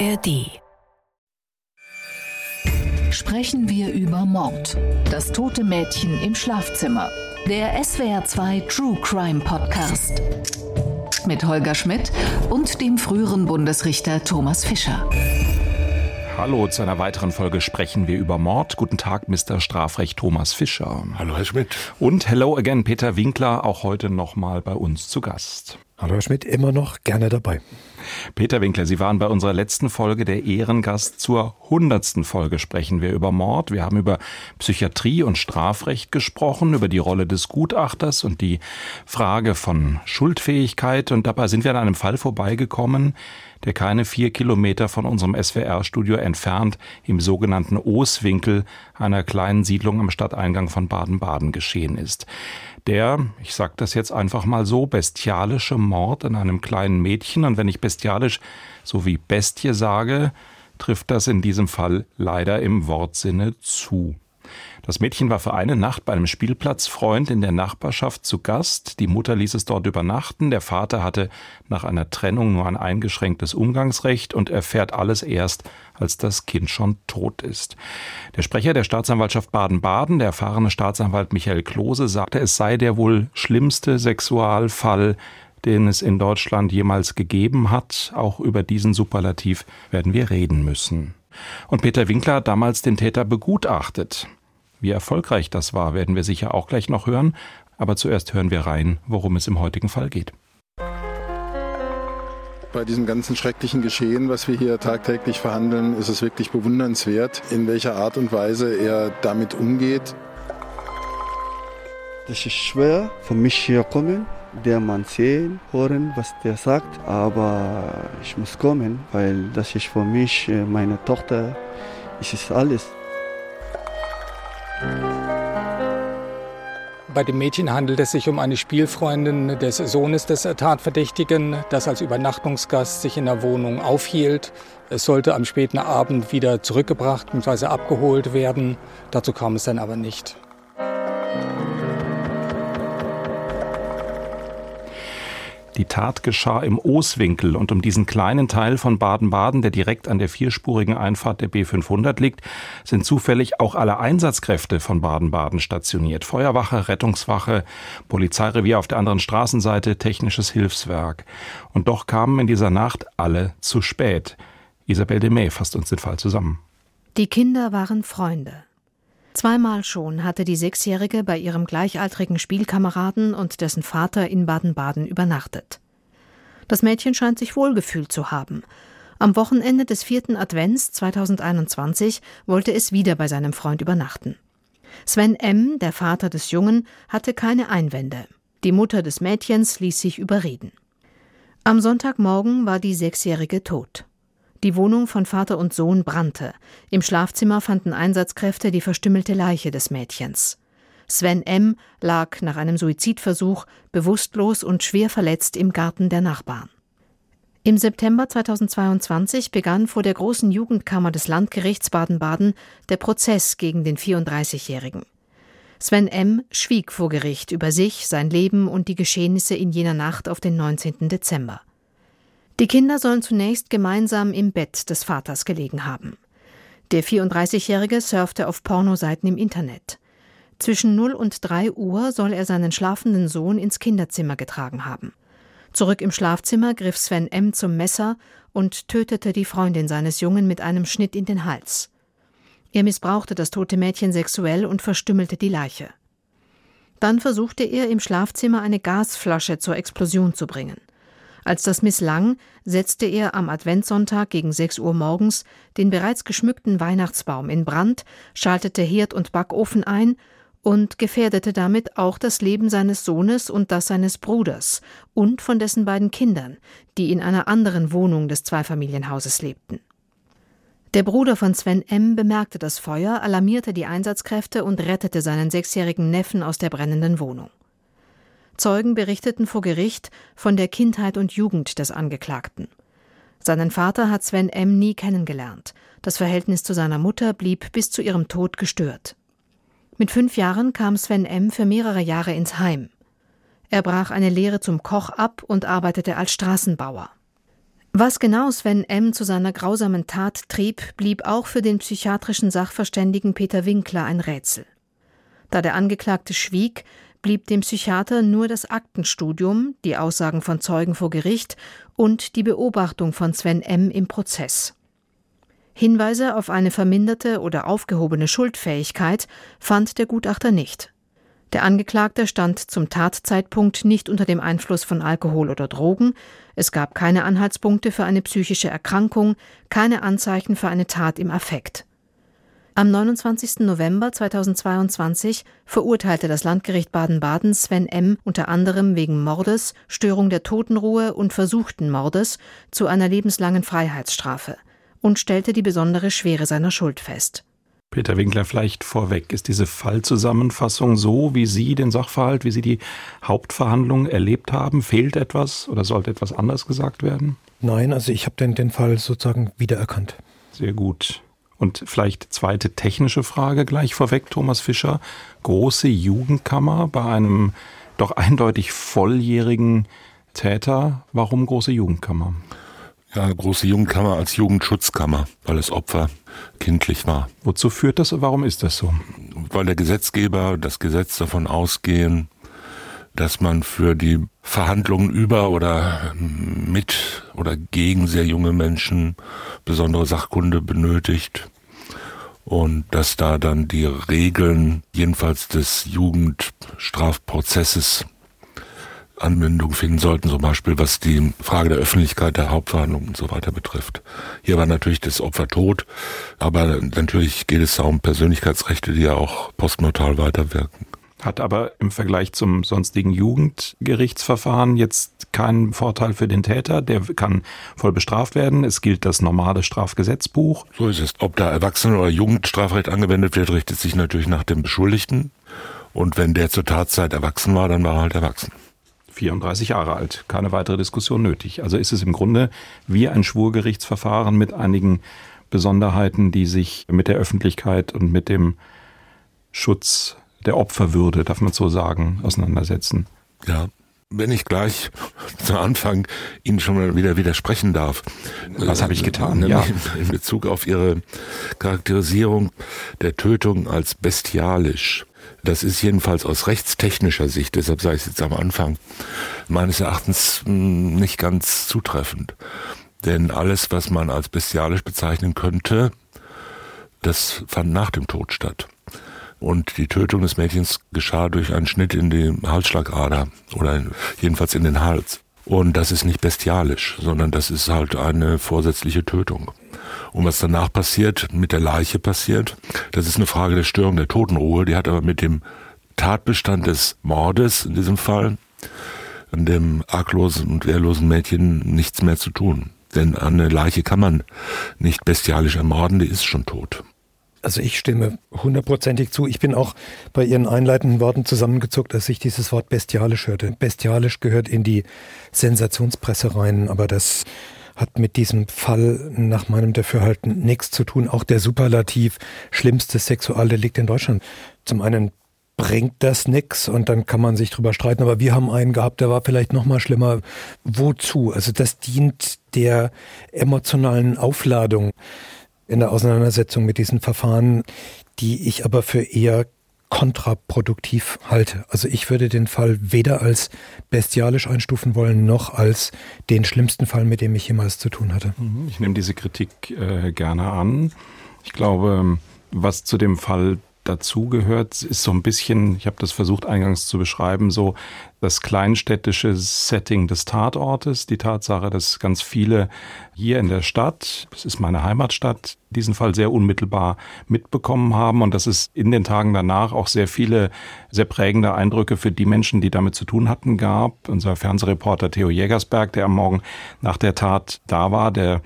ARD. Sprechen wir über Mord. Das tote Mädchen im Schlafzimmer. Der SWR2 True Crime Podcast. Mit Holger Schmidt und dem früheren Bundesrichter Thomas Fischer. Hallo, zu einer weiteren Folge sprechen wir über Mord. Guten Tag, Mr. Strafrecht Thomas Fischer. Hallo, Herr Schmidt. Und hello again, Peter Winkler, auch heute nochmal bei uns zu Gast. Hallo, Herr Schmidt, immer noch gerne dabei. Peter Winkler, Sie waren bei unserer letzten Folge der Ehrengast. Zur hundertsten Folge sprechen wir über Mord. Wir haben über Psychiatrie und Strafrecht gesprochen, über die Rolle des Gutachters und die Frage von Schuldfähigkeit. Und dabei sind wir an einem Fall vorbeigekommen, der keine vier Kilometer von unserem SWR-Studio entfernt im sogenannten Ooswinkel einer kleinen Siedlung am Stadteingang von Baden-Baden geschehen ist. Der, ich sage das jetzt einfach mal so, bestialische Mord an einem kleinen Mädchen. Und wenn ich bestialisch so wie Bestie sage, trifft das in diesem Fall leider im Wortsinne zu. Das Mädchen war für eine Nacht bei einem Spielplatzfreund in der Nachbarschaft zu Gast. Die Mutter ließ es dort übernachten. Der Vater hatte nach einer Trennung nur ein eingeschränktes Umgangsrecht und erfährt alles erst, als das Kind schon tot ist. Der Sprecher der Staatsanwaltschaft Baden-Baden, der erfahrene Staatsanwalt Michael Klose, sagte, es sei der wohl schlimmste Sexualfall, den es in Deutschland jemals gegeben hat. Auch über diesen Superlativ werden wir reden müssen. Und Peter Winkler hat damals den Täter begutachtet. Wie erfolgreich das war, werden wir sicher auch gleich noch hören. Aber zuerst hören wir rein, worum es im heutigen Fall geht. Bei diesem ganzen schrecklichen Geschehen, was wir hier tagtäglich verhandeln, ist es wirklich bewundernswert, in welcher Art und Weise er damit umgeht. Das ist schwer für mich hier kommen, der Mann sehen, hören, was der sagt, aber ich muss kommen, weil das ist für mich äh, meine Tochter, es ist alles. Bei dem Mädchen handelt es sich um eine Spielfreundin des Sohnes des Tatverdächtigen, das als Übernachtungsgast sich in der Wohnung aufhielt. Es sollte am späten Abend wieder zurückgebracht bzw. abgeholt werden. Dazu kam es dann aber nicht. Die Tat geschah im Ooswinkel und um diesen kleinen Teil von Baden-Baden, der direkt an der vierspurigen Einfahrt der B500 liegt, sind zufällig auch alle Einsatzkräfte von Baden-Baden stationiert. Feuerwache, Rettungswache, Polizeirevier auf der anderen Straßenseite, technisches Hilfswerk. Und doch kamen in dieser Nacht alle zu spät. Isabel de May fasst uns den Fall zusammen. Die Kinder waren Freunde. Zweimal schon hatte die Sechsjährige bei ihrem gleichaltrigen Spielkameraden und dessen Vater in Baden-Baden übernachtet. Das Mädchen scheint sich wohlgefühlt zu haben. Am Wochenende des vierten Advents 2021 wollte es wieder bei seinem Freund übernachten. Sven M., der Vater des Jungen, hatte keine Einwände. Die Mutter des Mädchens ließ sich überreden. Am Sonntagmorgen war die Sechsjährige tot. Die Wohnung von Vater und Sohn brannte. Im Schlafzimmer fanden Einsatzkräfte die verstümmelte Leiche des Mädchens. Sven M. lag nach einem Suizidversuch bewusstlos und schwer verletzt im Garten der Nachbarn. Im September 2022 begann vor der großen Jugendkammer des Landgerichts Baden-Baden der Prozess gegen den 34-Jährigen. Sven M. schwieg vor Gericht über sich, sein Leben und die Geschehnisse in jener Nacht auf den 19. Dezember. Die Kinder sollen zunächst gemeinsam im Bett des Vaters gelegen haben. Der 34-Jährige surfte auf Pornoseiten im Internet. Zwischen 0 und 3 Uhr soll er seinen schlafenden Sohn ins Kinderzimmer getragen haben. Zurück im Schlafzimmer griff Sven M. zum Messer und tötete die Freundin seines Jungen mit einem Schnitt in den Hals. Er missbrauchte das tote Mädchen sexuell und verstümmelte die Leiche. Dann versuchte er im Schlafzimmer eine Gasflasche zur Explosion zu bringen. Als das misslang, setzte er am Adventssonntag gegen 6 Uhr morgens den bereits geschmückten Weihnachtsbaum in Brand, schaltete Herd und Backofen ein und gefährdete damit auch das Leben seines Sohnes und das seines Bruders und von dessen beiden Kindern, die in einer anderen Wohnung des Zweifamilienhauses lebten. Der Bruder von Sven M. bemerkte das Feuer, alarmierte die Einsatzkräfte und rettete seinen sechsjährigen Neffen aus der brennenden Wohnung. Zeugen berichteten vor Gericht von der Kindheit und Jugend des Angeklagten. Seinen Vater hat Sven M. nie kennengelernt. Das Verhältnis zu seiner Mutter blieb bis zu ihrem Tod gestört. Mit fünf Jahren kam Sven M. für mehrere Jahre ins Heim. Er brach eine Lehre zum Koch ab und arbeitete als Straßenbauer. Was genau Sven M. zu seiner grausamen Tat trieb, blieb auch für den psychiatrischen Sachverständigen Peter Winkler ein Rätsel. Da der Angeklagte schwieg, blieb dem Psychiater nur das Aktenstudium, die Aussagen von Zeugen vor Gericht und die Beobachtung von Sven M. im Prozess. Hinweise auf eine verminderte oder aufgehobene Schuldfähigkeit fand der Gutachter nicht. Der Angeklagte stand zum Tatzeitpunkt nicht unter dem Einfluss von Alkohol oder Drogen, es gab keine Anhaltspunkte für eine psychische Erkrankung, keine Anzeichen für eine Tat im Affekt. Am 29. November 2022 verurteilte das Landgericht Baden-Baden Sven M. unter anderem wegen Mordes, Störung der Totenruhe und versuchten Mordes zu einer lebenslangen Freiheitsstrafe und stellte die besondere Schwere seiner Schuld fest. Peter Winkler, vielleicht vorweg, ist diese Fallzusammenfassung so, wie Sie den Sachverhalt, wie Sie die Hauptverhandlung erlebt haben? Fehlt etwas oder sollte etwas anders gesagt werden? Nein, also ich habe den, den Fall sozusagen wiedererkannt. Sehr gut. Und vielleicht zweite technische Frage gleich vorweg, Thomas Fischer. Große Jugendkammer bei einem doch eindeutig volljährigen Täter. Warum große Jugendkammer? Ja, große Jugendkammer als Jugendschutzkammer, weil es Opfer kindlich war. Wozu führt das? Warum ist das so? Weil der Gesetzgeber, das Gesetz davon ausgehen, dass man für die Verhandlungen über oder mit oder gegen sehr junge Menschen besondere Sachkunde benötigt und dass da dann die Regeln jedenfalls des Jugendstrafprozesses Anwendung finden sollten, zum Beispiel was die Frage der Öffentlichkeit der Hauptverhandlungen und so weiter betrifft. Hier war natürlich das Opfer tot, aber natürlich geht es da um Persönlichkeitsrechte, die ja auch postmortal weiterwirken hat aber im Vergleich zum sonstigen Jugendgerichtsverfahren jetzt keinen Vorteil für den Täter. Der kann voll bestraft werden. Es gilt das normale Strafgesetzbuch. So ist es. Ob da Erwachsenen- oder Jugendstrafrecht angewendet wird, richtet sich natürlich nach dem Beschuldigten. Und wenn der zur Tatzeit erwachsen war, dann war er halt erwachsen. 34 Jahre alt. Keine weitere Diskussion nötig. Also ist es im Grunde wie ein Schwurgerichtsverfahren mit einigen Besonderheiten, die sich mit der Öffentlichkeit und mit dem Schutz der Opferwürde, darf man so sagen, auseinandersetzen. Ja, wenn ich gleich zu Anfang Ihnen schon mal wieder widersprechen darf. Was habe ich getan? Äh, ja. In Bezug auf Ihre Charakterisierung der Tötung als bestialisch. Das ist jedenfalls aus rechtstechnischer Sicht, deshalb sage ich es jetzt am Anfang, meines Erachtens hm, nicht ganz zutreffend. Denn alles, was man als bestialisch bezeichnen könnte, das fand nach dem Tod statt. Und die Tötung des Mädchens geschah durch einen Schnitt in die Halsschlagader oder jedenfalls in den Hals. Und das ist nicht bestialisch, sondern das ist halt eine vorsätzliche Tötung. Und was danach passiert, mit der Leiche passiert, das ist eine Frage der Störung der Totenruhe. Die hat aber mit dem Tatbestand des Mordes in diesem Fall, an dem arglosen und wehrlosen Mädchen nichts mehr zu tun. Denn eine Leiche kann man nicht bestialisch ermorden, die ist schon tot. Also ich stimme hundertprozentig zu. Ich bin auch bei Ihren einleitenden Worten zusammengezuckt, als ich dieses Wort bestialisch hörte. Bestialisch gehört in die Sensationspresse rein, aber das hat mit diesem Fall nach meinem Dafürhalten nichts zu tun. Auch der Superlativ schlimmstes Sexualdelikt in Deutschland. Zum einen bringt das nix und dann kann man sich drüber streiten, aber wir haben einen gehabt, der war vielleicht noch mal schlimmer. Wozu? Also das dient der emotionalen Aufladung in der Auseinandersetzung mit diesen Verfahren, die ich aber für eher kontraproduktiv halte. Also ich würde den Fall weder als bestialisch einstufen wollen, noch als den schlimmsten Fall, mit dem ich jemals zu tun hatte. Mhm. Ich nehme diese Kritik äh, gerne an. Ich glaube, was zu dem Fall dazugehört, ist so ein bisschen, ich habe das versucht eingangs zu beschreiben, so das kleinstädtische Setting des Tatortes, die Tatsache, dass ganz viele hier in der Stadt, das ist meine Heimatstadt, diesen Fall sehr unmittelbar mitbekommen haben und dass es in den Tagen danach auch sehr viele sehr prägende Eindrücke für die Menschen, die damit zu tun hatten, gab. Unser Fernsehreporter Theo Jägersberg, der am Morgen nach der Tat da war, der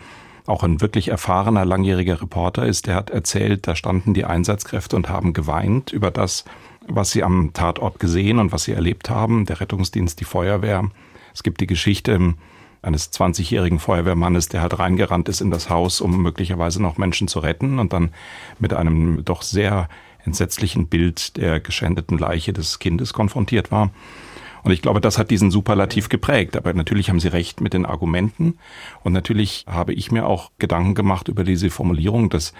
auch ein wirklich erfahrener langjähriger Reporter ist, der hat erzählt, da standen die Einsatzkräfte und haben geweint über das, was sie am Tatort gesehen und was sie erlebt haben, der Rettungsdienst, die Feuerwehr. Es gibt die Geschichte eines 20-jährigen Feuerwehrmannes, der halt reingerannt ist in das Haus, um möglicherweise noch Menschen zu retten und dann mit einem doch sehr entsetzlichen Bild der geschändeten Leiche des Kindes konfrontiert war. Und ich glaube, das hat diesen Superlativ geprägt. Aber natürlich haben Sie recht mit den Argumenten. Und natürlich habe ich mir auch Gedanken gemacht über diese Formulierung des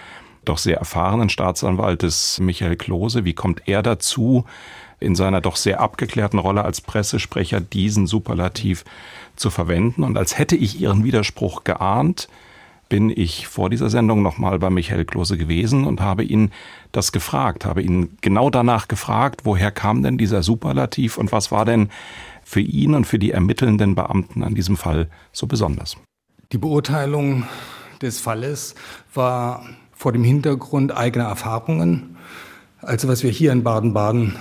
doch sehr erfahrenen Staatsanwaltes Michael Klose. Wie kommt er dazu, in seiner doch sehr abgeklärten Rolle als Pressesprecher diesen Superlativ zu verwenden? Und als hätte ich Ihren Widerspruch geahnt, bin ich vor dieser Sendung nochmal bei Michael Klose gewesen und habe ihn das gefragt, habe ihn genau danach gefragt, woher kam denn dieser Superlativ und was war denn für ihn und für die ermittelnden Beamten an diesem Fall so besonders? Die Beurteilung des Falles war vor dem Hintergrund eigener Erfahrungen. Also was wir hier in Baden-Baden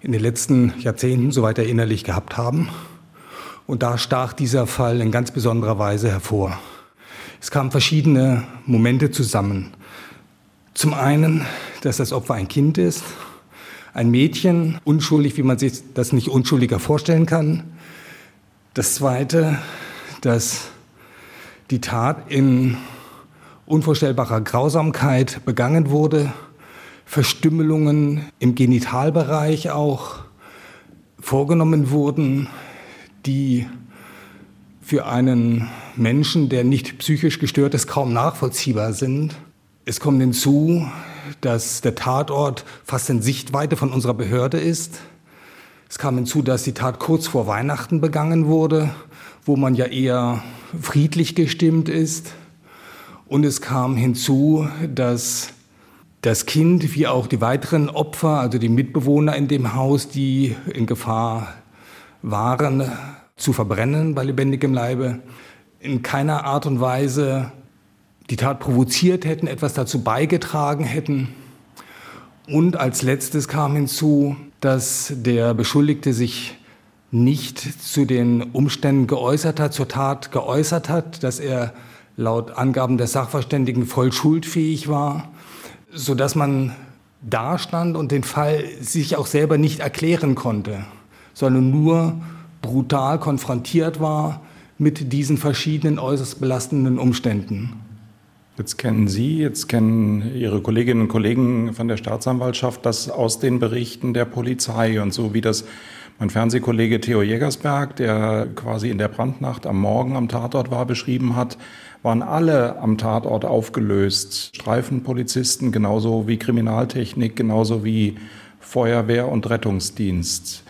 in den letzten Jahrzehnten so weiter innerlich gehabt haben. Und da stach dieser Fall in ganz besonderer Weise hervor. Es kamen verschiedene Momente zusammen. Zum einen, dass das Opfer ein Kind ist, ein Mädchen, unschuldig, wie man sich das nicht unschuldiger vorstellen kann. Das zweite, dass die Tat in unvorstellbarer Grausamkeit begangen wurde, Verstümmelungen im Genitalbereich auch vorgenommen wurden, die für einen Menschen, der nicht psychisch gestört ist, kaum nachvollziehbar sind. Es kommt hinzu, dass der Tatort fast in Sichtweite von unserer Behörde ist. Es kam hinzu, dass die Tat kurz vor Weihnachten begangen wurde, wo man ja eher friedlich gestimmt ist. Und es kam hinzu, dass das Kind wie auch die weiteren Opfer, also die Mitbewohner in dem Haus, die in Gefahr waren, zu verbrennen bei lebendigem Leibe, in keiner Art und Weise die Tat provoziert hätten, etwas dazu beigetragen hätten. Und als letztes kam hinzu, dass der Beschuldigte sich nicht zu den Umständen geäußert hat, zur Tat geäußert hat, dass er laut Angaben der Sachverständigen voll schuldfähig war, so dass man dastand und den Fall sich auch selber nicht erklären konnte, sondern nur brutal konfrontiert war mit diesen verschiedenen äußerst belastenden Umständen. Jetzt kennen Sie, jetzt kennen Ihre Kolleginnen und Kollegen von der Staatsanwaltschaft das aus den Berichten der Polizei und so wie das mein Fernsehkollege Theo Jägersberg, der quasi in der Brandnacht am Morgen am Tatort war, beschrieben hat, waren alle am Tatort aufgelöst. Streifenpolizisten genauso wie Kriminaltechnik, genauso wie Feuerwehr und Rettungsdienst.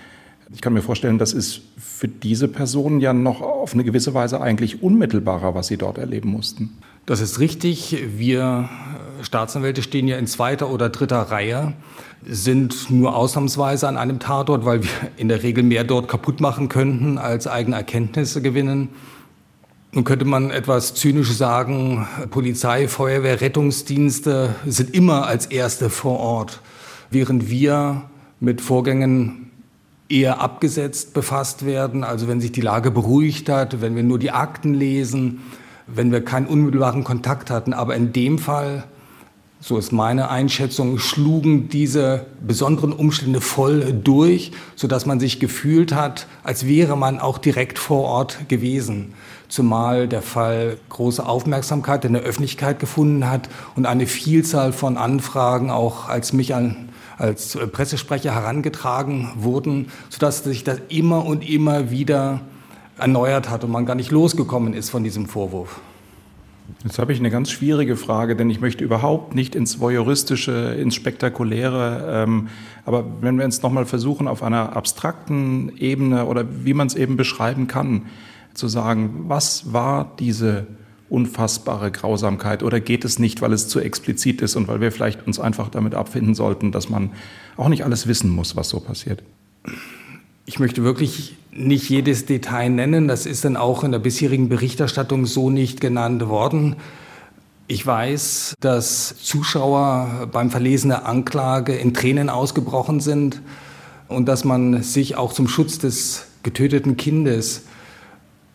Ich kann mir vorstellen, das ist für diese Personen ja noch auf eine gewisse Weise eigentlich unmittelbarer, was sie dort erleben mussten. Das ist richtig. Wir äh, Staatsanwälte stehen ja in zweiter oder dritter Reihe, sind nur ausnahmsweise an einem Tatort, weil wir in der Regel mehr dort kaputt machen könnten, als eigene Erkenntnisse gewinnen. Nun könnte man etwas zynisch sagen, Polizei, Feuerwehr, Rettungsdienste sind immer als Erste vor Ort, während wir mit Vorgängen eher abgesetzt befasst werden. Also wenn sich die Lage beruhigt hat, wenn wir nur die Akten lesen, wenn wir keinen unmittelbaren Kontakt hatten. Aber in dem Fall, so ist meine Einschätzung, schlugen diese besonderen Umstände voll durch, sodass man sich gefühlt hat, als wäre man auch direkt vor Ort gewesen. Zumal der Fall große Aufmerksamkeit in der Öffentlichkeit gefunden hat und eine Vielzahl von Anfragen auch als mich an als äh, Pressesprecher herangetragen wurden, sodass sich das immer und immer wieder erneuert hat und man gar nicht losgekommen ist von diesem Vorwurf. Jetzt habe ich eine ganz schwierige Frage, denn ich möchte überhaupt nicht ins Voyeuristische, ins Spektakuläre. Ähm, aber wenn wir uns nochmal versuchen, auf einer abstrakten Ebene oder wie man es eben beschreiben kann, zu sagen, was war diese unfassbare Grausamkeit oder geht es nicht, weil es zu explizit ist und weil wir vielleicht uns einfach damit abfinden sollten, dass man auch nicht alles wissen muss, was so passiert? Ich möchte wirklich nicht jedes Detail nennen. Das ist dann auch in der bisherigen Berichterstattung so nicht genannt worden. Ich weiß, dass Zuschauer beim Verlesen der Anklage in Tränen ausgebrochen sind und dass man sich auch zum Schutz des getöteten Kindes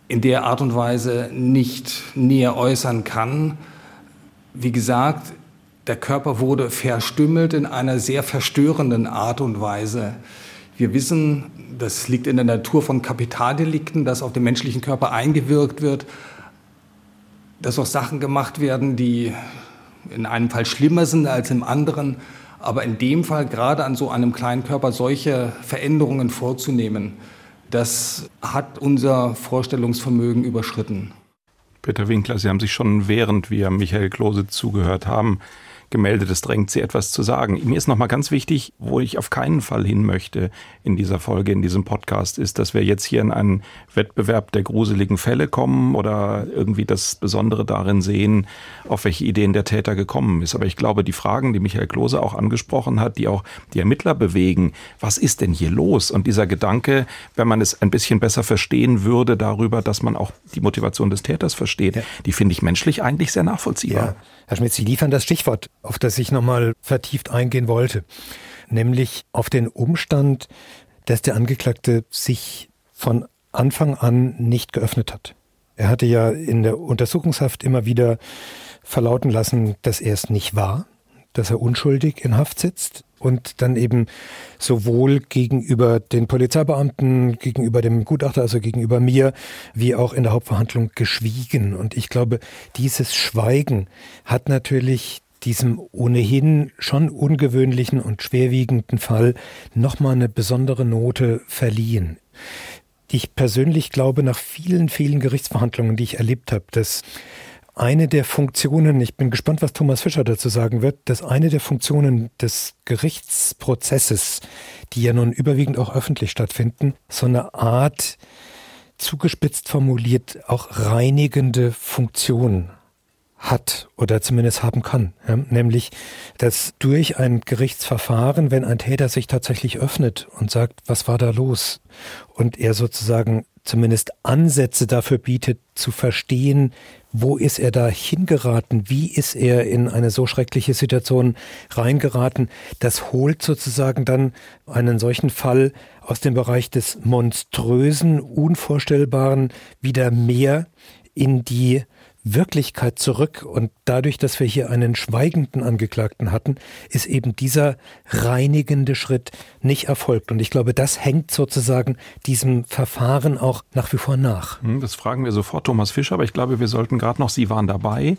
in der Art und Weise nicht näher äußern kann. Wie gesagt, der Körper wurde verstümmelt in einer sehr verstörenden Art und Weise. Wir wissen, das liegt in der Natur von Kapitaldelikten, dass auf den menschlichen Körper eingewirkt wird, dass auch Sachen gemacht werden, die in einem Fall schlimmer sind als im anderen. Aber in dem Fall, gerade an so einem kleinen Körper, solche Veränderungen vorzunehmen, das hat unser Vorstellungsvermögen überschritten. Peter Winkler, Sie haben sich schon während wir Michael Klose zugehört haben, gemeldet. Es drängt sie etwas zu sagen. Mir ist nochmal ganz wichtig, wo ich auf keinen Fall hin möchte in dieser Folge, in diesem Podcast, ist, dass wir jetzt hier in einen Wettbewerb der gruseligen Fälle kommen oder irgendwie das Besondere darin sehen, auf welche Ideen der Täter gekommen ist. Aber ich glaube, die Fragen, die Michael Klose auch angesprochen hat, die auch die Ermittler bewegen, was ist denn hier los? Und dieser Gedanke, wenn man es ein bisschen besser verstehen würde darüber, dass man auch die Motivation des Täters versteht, ja. die finde ich menschlich eigentlich sehr nachvollziehbar. Ja. Herr Schmidt, Sie liefern das Stichwort, auf das ich nochmal vertieft eingehen wollte, nämlich auf den Umstand, dass der Angeklagte sich von Anfang an nicht geöffnet hat. Er hatte ja in der Untersuchungshaft immer wieder verlauten lassen, dass er es nicht war, dass er unschuldig in Haft sitzt und dann eben sowohl gegenüber den Polizeibeamten, gegenüber dem Gutachter, also gegenüber mir, wie auch in der Hauptverhandlung geschwiegen. Und ich glaube, dieses Schweigen hat natürlich diesem ohnehin schon ungewöhnlichen und schwerwiegenden Fall nochmal eine besondere Note verliehen. Ich persönlich glaube, nach vielen, vielen Gerichtsverhandlungen, die ich erlebt habe, dass eine der Funktionen, ich bin gespannt, was Thomas Fischer dazu sagen wird, dass eine der Funktionen des Gerichtsprozesses, die ja nun überwiegend auch öffentlich stattfinden, so eine Art zugespitzt formuliert auch reinigende Funktion hat oder zumindest haben kann. Ja, nämlich, dass durch ein Gerichtsverfahren, wenn ein Täter sich tatsächlich öffnet und sagt, was war da los, und er sozusagen zumindest Ansätze dafür bietet, zu verstehen, wo ist er da hingeraten? Wie ist er in eine so schreckliche Situation reingeraten? Das holt sozusagen dann einen solchen Fall aus dem Bereich des Monströsen, Unvorstellbaren wieder mehr in die Wirklichkeit zurück. Und dadurch, dass wir hier einen schweigenden Angeklagten hatten, ist eben dieser reinigende Schritt nicht erfolgt. Und ich glaube, das hängt sozusagen diesem Verfahren auch nach wie vor nach. Hm, das fragen wir sofort Thomas Fischer, aber ich glaube, wir sollten gerade noch, Sie waren dabei.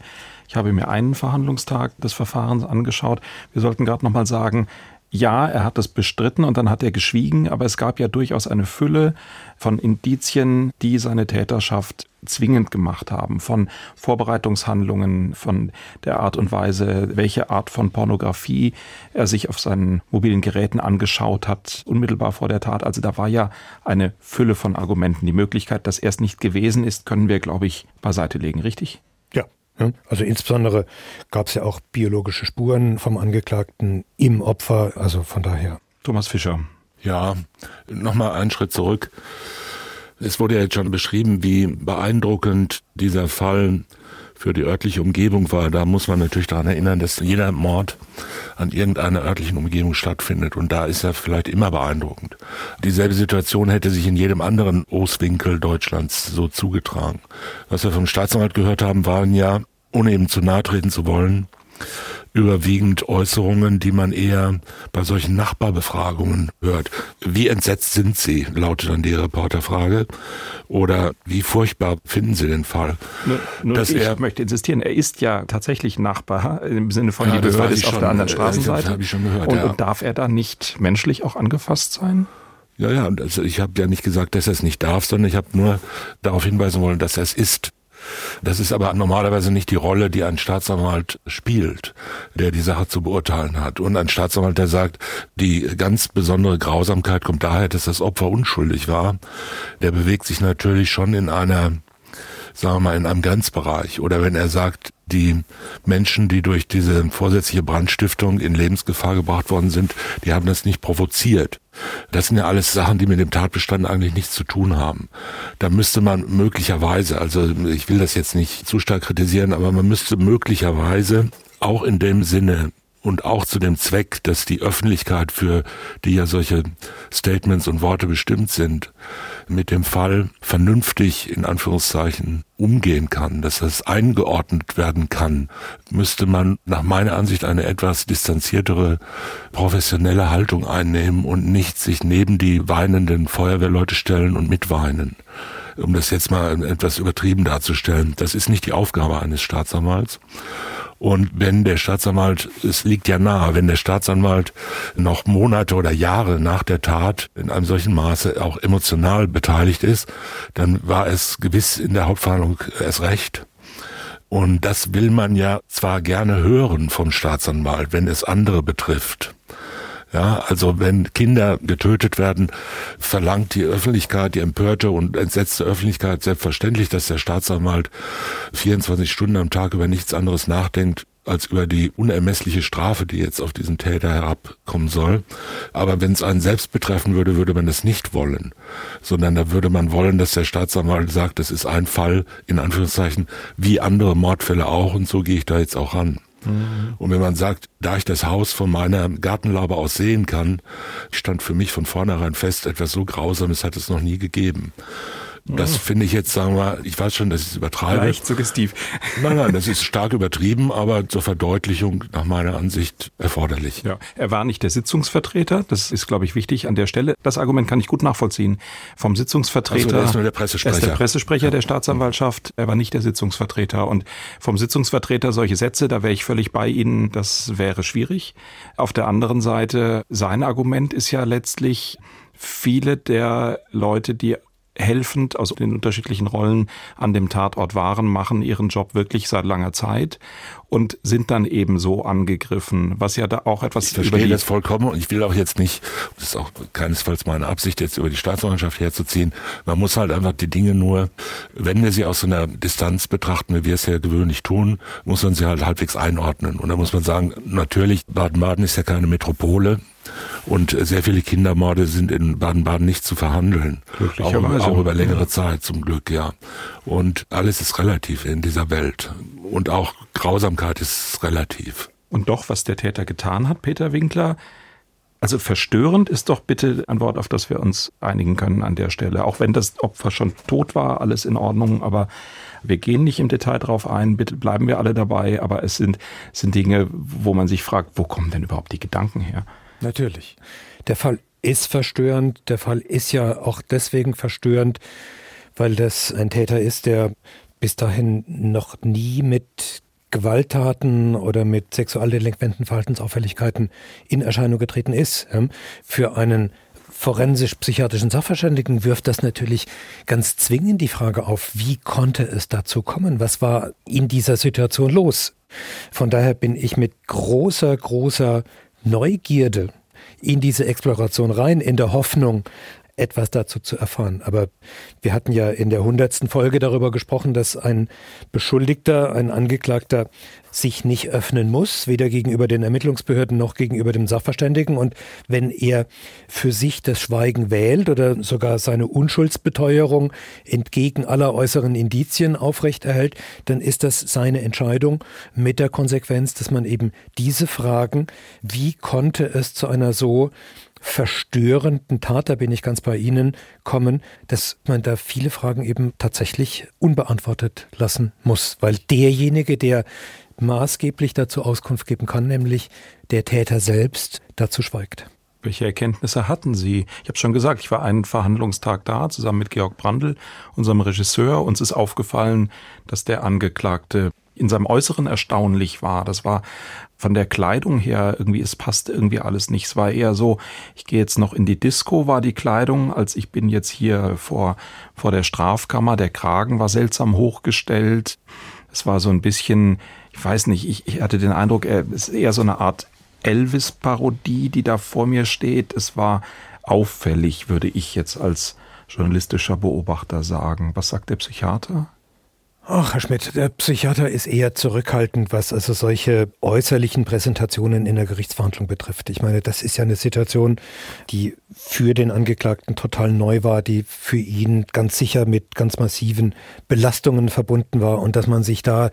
Ich habe mir einen Verhandlungstag des Verfahrens angeschaut. Wir sollten gerade noch mal sagen, ja, er hat es bestritten und dann hat er geschwiegen, aber es gab ja durchaus eine Fülle von Indizien, die seine Täterschaft zwingend gemacht haben, von Vorbereitungshandlungen, von der Art und Weise, welche Art von Pornografie er sich auf seinen mobilen Geräten angeschaut hat, unmittelbar vor der Tat. Also da war ja eine Fülle von Argumenten. Die Möglichkeit, dass er es nicht gewesen ist, können wir, glaube ich, beiseite legen, richtig? Also insbesondere gab es ja auch biologische Spuren vom Angeklagten im Opfer, also von daher. Thomas Fischer. Ja, nochmal einen Schritt zurück. Es wurde ja jetzt schon beschrieben, wie beeindruckend dieser Fall für die örtliche Umgebung war. Da muss man natürlich daran erinnern, dass jeder Mord an irgendeiner örtlichen Umgebung stattfindet. Und da ist er vielleicht immer beeindruckend. Dieselbe Situation hätte sich in jedem anderen Ostwinkel Deutschlands so zugetragen. Was wir vom Staatsanwalt gehört haben, waren ja, ohne ihm zu nahe treten zu wollen, überwiegend Äußerungen, die man eher bei solchen Nachbarbefragungen hört. Wie entsetzt sind Sie, lautet dann die Reporterfrage. Oder wie furchtbar finden Sie den Fall? Nur, nur dass ich er, möchte insistieren, er ist ja tatsächlich Nachbar, im Sinne von, ja, die Behörde ist auf der anderen äh, Straßenseite. Das ich schon gehört, und, ja. und darf er da nicht menschlich auch angefasst sein? Ja, ja, also ich habe ja nicht gesagt, dass er es nicht darf, sondern ich habe nur darauf hinweisen wollen, dass er es ist. Das ist aber normalerweise nicht die Rolle, die ein Staatsanwalt spielt, der die Sache zu beurteilen hat. Und ein Staatsanwalt, der sagt, die ganz besondere Grausamkeit kommt daher, dass das Opfer unschuldig war, der bewegt sich natürlich schon in einer sagen wir mal, in einem Grenzbereich. Oder wenn er sagt, die Menschen, die durch diese vorsätzliche Brandstiftung in Lebensgefahr gebracht worden sind, die haben das nicht provoziert. Das sind ja alles Sachen, die mit dem Tatbestand eigentlich nichts zu tun haben. Da müsste man möglicherweise, also ich will das jetzt nicht zu stark kritisieren, aber man müsste möglicherweise auch in dem Sinne und auch zu dem Zweck, dass die Öffentlichkeit, für die ja solche Statements und Worte bestimmt sind, mit dem Fall vernünftig in Anführungszeichen umgehen kann, dass das eingeordnet werden kann, müsste man nach meiner Ansicht eine etwas distanziertere professionelle Haltung einnehmen und nicht sich neben die weinenden Feuerwehrleute stellen und mitweinen um das jetzt mal etwas übertrieben darzustellen. Das ist nicht die Aufgabe eines Staatsanwalts. Und wenn der Staatsanwalt, es liegt ja nahe, wenn der Staatsanwalt noch Monate oder Jahre nach der Tat in einem solchen Maße auch emotional beteiligt ist, dann war es gewiss in der Hauptverhandlung erst recht. Und das will man ja zwar gerne hören vom Staatsanwalt, wenn es andere betrifft. Ja, also wenn Kinder getötet werden, verlangt die Öffentlichkeit, die empörte und entsetzte Öffentlichkeit selbstverständlich, dass der Staatsanwalt 24 Stunden am Tag über nichts anderes nachdenkt, als über die unermessliche Strafe, die jetzt auf diesen Täter herabkommen soll. Aber wenn es einen selbst betreffen würde, würde man es nicht wollen, sondern da würde man wollen, dass der Staatsanwalt sagt, das ist ein Fall, in Anführungszeichen, wie andere Mordfälle auch und so gehe ich da jetzt auch ran. Mhm. Und wenn man sagt, da ich das Haus von meiner Gartenlaube aus sehen kann, stand für mich von vornherein fest, etwas so Grausames hat es noch nie gegeben. Das finde ich jetzt, sagen wir, ich weiß schon, dass ich es übertreibe. Leicht suggestiv. Nein, nein, das ist stark übertrieben, aber zur Verdeutlichung nach meiner Ansicht erforderlich. Ja, er war nicht der Sitzungsvertreter. Das ist, glaube ich, wichtig an der Stelle. Das Argument kann ich gut nachvollziehen. Vom Sitzungsvertreter. Also, er ist nur der Pressesprecher. Er ist der Pressesprecher ja. der Staatsanwaltschaft. Er war nicht der Sitzungsvertreter. Und vom Sitzungsvertreter solche Sätze, da wäre ich völlig bei Ihnen. Das wäre schwierig. Auf der anderen Seite, sein Argument ist ja letztlich, viele der Leute, die helfend aus den unterschiedlichen Rollen an dem Tatort waren, machen ihren Job wirklich seit langer Zeit und sind dann eben so angegriffen, was ja da auch etwas ich verstehe das vollkommen und ich will auch jetzt nicht, das ist auch keinesfalls meine Absicht, jetzt über die Staatsanwaltschaft herzuziehen. Man muss halt einfach die Dinge nur, wenn wir sie aus so einer Distanz betrachten, wie wir es ja gewöhnlich tun, muss man sie halt halbwegs einordnen. Und da muss man sagen, natürlich, Baden-Baden ist ja keine Metropole. Und sehr viele Kindermorde sind in Baden-Baden nicht zu verhandeln. Auch, auch über längere Zeit zum Glück, ja. Und alles ist relativ in dieser Welt. Und auch Grausamkeit ist relativ. Und doch, was der Täter getan hat, Peter Winkler, also verstörend ist doch bitte ein Wort, auf das wir uns einigen können an der Stelle. Auch wenn das Opfer schon tot war, alles in Ordnung, aber wir gehen nicht im Detail drauf ein, bitte bleiben wir alle dabei, aber es sind, sind Dinge, wo man sich fragt, wo kommen denn überhaupt die Gedanken her? Natürlich. Der Fall ist verstörend. Der Fall ist ja auch deswegen verstörend, weil das ein Täter ist, der bis dahin noch nie mit Gewalttaten oder mit sexualdelinquenten Verhaltensauffälligkeiten in Erscheinung getreten ist. Für einen forensisch-psychiatrischen Sachverständigen wirft das natürlich ganz zwingend die Frage auf, wie konnte es dazu kommen? Was war in dieser Situation los? Von daher bin ich mit großer, großer Neugierde in diese Exploration rein, in der Hoffnung, etwas dazu zu erfahren. Aber wir hatten ja in der hundertsten Folge darüber gesprochen, dass ein Beschuldigter, ein Angeklagter sich nicht öffnen muss, weder gegenüber den Ermittlungsbehörden noch gegenüber dem Sachverständigen. Und wenn er für sich das Schweigen wählt oder sogar seine Unschuldsbeteuerung entgegen aller äußeren Indizien aufrechterhält, dann ist das seine Entscheidung mit der Konsequenz, dass man eben diese Fragen, wie konnte es zu einer so verstörenden Tat, da bin ich ganz bei Ihnen, kommen, dass man da viele Fragen eben tatsächlich unbeantwortet lassen muss, weil derjenige, der maßgeblich dazu Auskunft geben kann, nämlich der Täter selbst, dazu schweigt. Welche Erkenntnisse hatten Sie? Ich habe schon gesagt, ich war einen Verhandlungstag da, zusammen mit Georg Brandl, unserem Regisseur. Uns ist aufgefallen, dass der Angeklagte in seinem Äußeren erstaunlich war. Das war von der Kleidung her irgendwie, es passte irgendwie alles nicht. Es war eher so, ich gehe jetzt noch in die Disco, war die Kleidung, als ich bin jetzt hier vor, vor der Strafkammer. Der Kragen war seltsam hochgestellt. Es war so ein bisschen, ich weiß nicht, ich, ich hatte den Eindruck, es ist eher so eine Art Elvis-Parodie, die da vor mir steht. Es war auffällig, würde ich jetzt als journalistischer Beobachter sagen. Was sagt der Psychiater? Ach, Herr Schmidt, der Psychiater ist eher zurückhaltend, was also solche äußerlichen Präsentationen in der Gerichtsverhandlung betrifft. Ich meine, das ist ja eine Situation, die für den Angeklagten total neu war, die für ihn ganz sicher mit ganz massiven Belastungen verbunden war und dass man sich da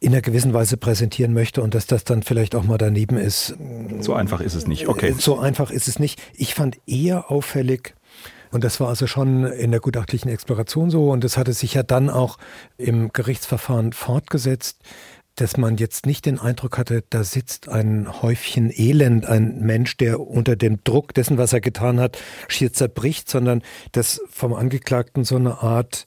in einer gewissen Weise präsentieren möchte und dass das dann vielleicht auch mal daneben ist. So einfach ist es nicht, okay. So einfach ist es nicht. Ich fand eher auffällig, und das war also schon in der gutachtlichen Exploration so. Und das hatte sich ja dann auch im Gerichtsverfahren fortgesetzt, dass man jetzt nicht den Eindruck hatte, da sitzt ein Häufchen Elend, ein Mensch, der unter dem Druck dessen, was er getan hat, schier zerbricht, sondern dass vom Angeklagten so eine Art,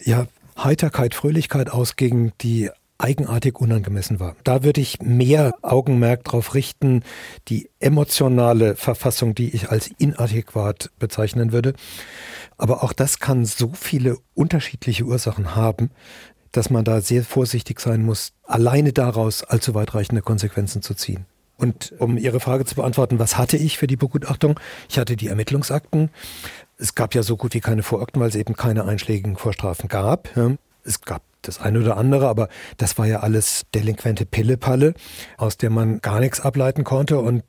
ja, Heiterkeit, Fröhlichkeit ausging, die eigenartig unangemessen war. Da würde ich mehr Augenmerk darauf richten, die emotionale Verfassung, die ich als inadäquat bezeichnen würde. Aber auch das kann so viele unterschiedliche Ursachen haben, dass man da sehr vorsichtig sein muss, alleine daraus allzu weitreichende Konsequenzen zu ziehen. Und um Ihre Frage zu beantworten, was hatte ich für die Begutachtung? Ich hatte die Ermittlungsakten. Es gab ja so gut wie keine Vorakten, weil es eben keine einschlägigen Vorstrafen gab. Es gab das eine oder andere, aber das war ja alles delinquente Pillepalle, aus der man gar nichts ableiten konnte und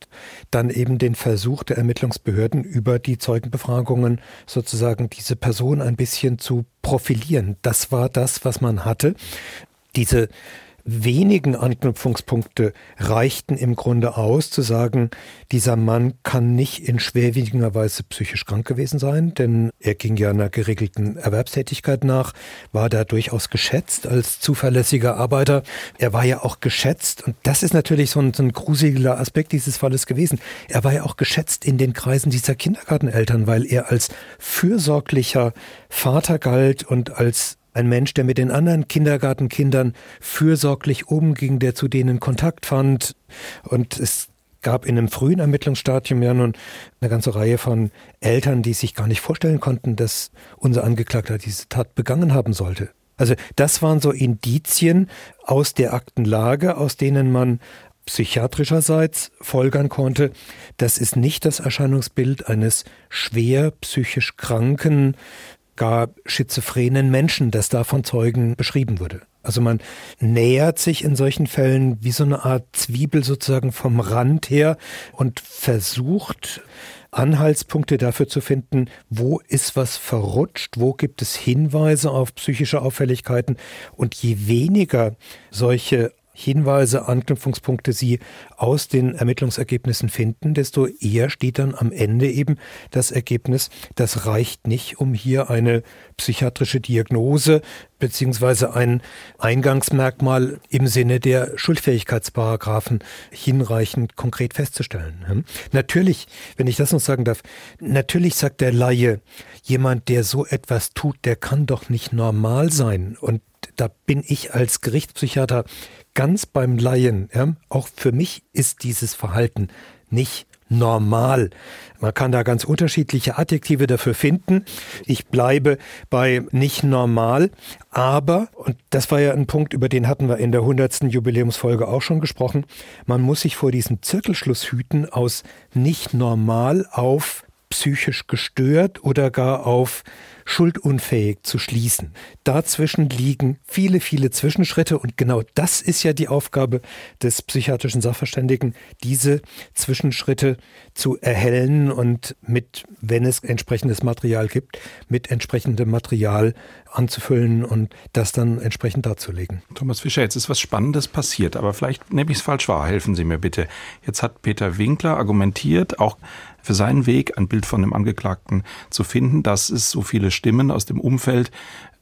dann eben den Versuch der Ermittlungsbehörden über die Zeugenbefragungen sozusagen diese Person ein bisschen zu profilieren. Das war das, was man hatte. Diese wenigen Anknüpfungspunkte reichten im Grunde aus, zu sagen, dieser Mann kann nicht in schwerwiegender Weise psychisch krank gewesen sein, denn er ging ja einer geregelten Erwerbstätigkeit nach, war da durchaus geschätzt als zuverlässiger Arbeiter. Er war ja auch geschätzt, und das ist natürlich so ein, so ein gruseliger Aspekt dieses Falles gewesen. Er war ja auch geschätzt in den Kreisen dieser Kindergarteneltern, weil er als fürsorglicher Vater galt und als ein Mensch, der mit den anderen Kindergartenkindern fürsorglich umging, der zu denen Kontakt fand. Und es gab in einem frühen Ermittlungsstadium ja nun eine ganze Reihe von Eltern, die sich gar nicht vorstellen konnten, dass unser Angeklagter diese Tat begangen haben sollte. Also das waren so Indizien aus der Aktenlage, aus denen man psychiatrischerseits folgern konnte, das ist nicht das Erscheinungsbild eines schwer psychisch kranken, gar schizophrenen Menschen, das da von Zeugen beschrieben wurde. Also man nähert sich in solchen Fällen wie so eine Art Zwiebel sozusagen vom Rand her und versucht Anhaltspunkte dafür zu finden, wo ist was verrutscht, wo gibt es Hinweise auf psychische Auffälligkeiten. Und je weniger solche Hinweise, Anknüpfungspunkte Sie aus den Ermittlungsergebnissen finden, desto eher steht dann am Ende eben das Ergebnis, das reicht nicht, um hier eine psychiatrische Diagnose beziehungsweise ein Eingangsmerkmal im Sinne der Schuldfähigkeitsparagraphen hinreichend konkret festzustellen. Hm? Natürlich, wenn ich das noch sagen darf, natürlich sagt der Laie, jemand, der so etwas tut, der kann doch nicht normal sein. Da bin ich als Gerichtspsychiater ganz beim Laien. Ja? Auch für mich ist dieses Verhalten nicht normal. Man kann da ganz unterschiedliche Adjektive dafür finden. Ich bleibe bei nicht normal, aber, und das war ja ein Punkt, über den hatten wir in der 100. Jubiläumsfolge auch schon gesprochen, man muss sich vor diesem Zirkelschluss hüten aus nicht normal auf psychisch gestört oder gar auf schuldunfähig zu schließen. Dazwischen liegen viele, viele Zwischenschritte und genau das ist ja die Aufgabe des psychiatrischen Sachverständigen, diese Zwischenschritte zu erhellen und mit, wenn es entsprechendes Material gibt, mit entsprechendem Material anzufüllen und das dann entsprechend darzulegen. Thomas Fischer, jetzt ist was Spannendes passiert, aber vielleicht nehme ich es falsch wahr. Helfen Sie mir bitte. Jetzt hat Peter Winkler argumentiert, auch für seinen Weg ein Bild von dem Angeklagten zu finden, dass es so viele Stimmen aus dem Umfeld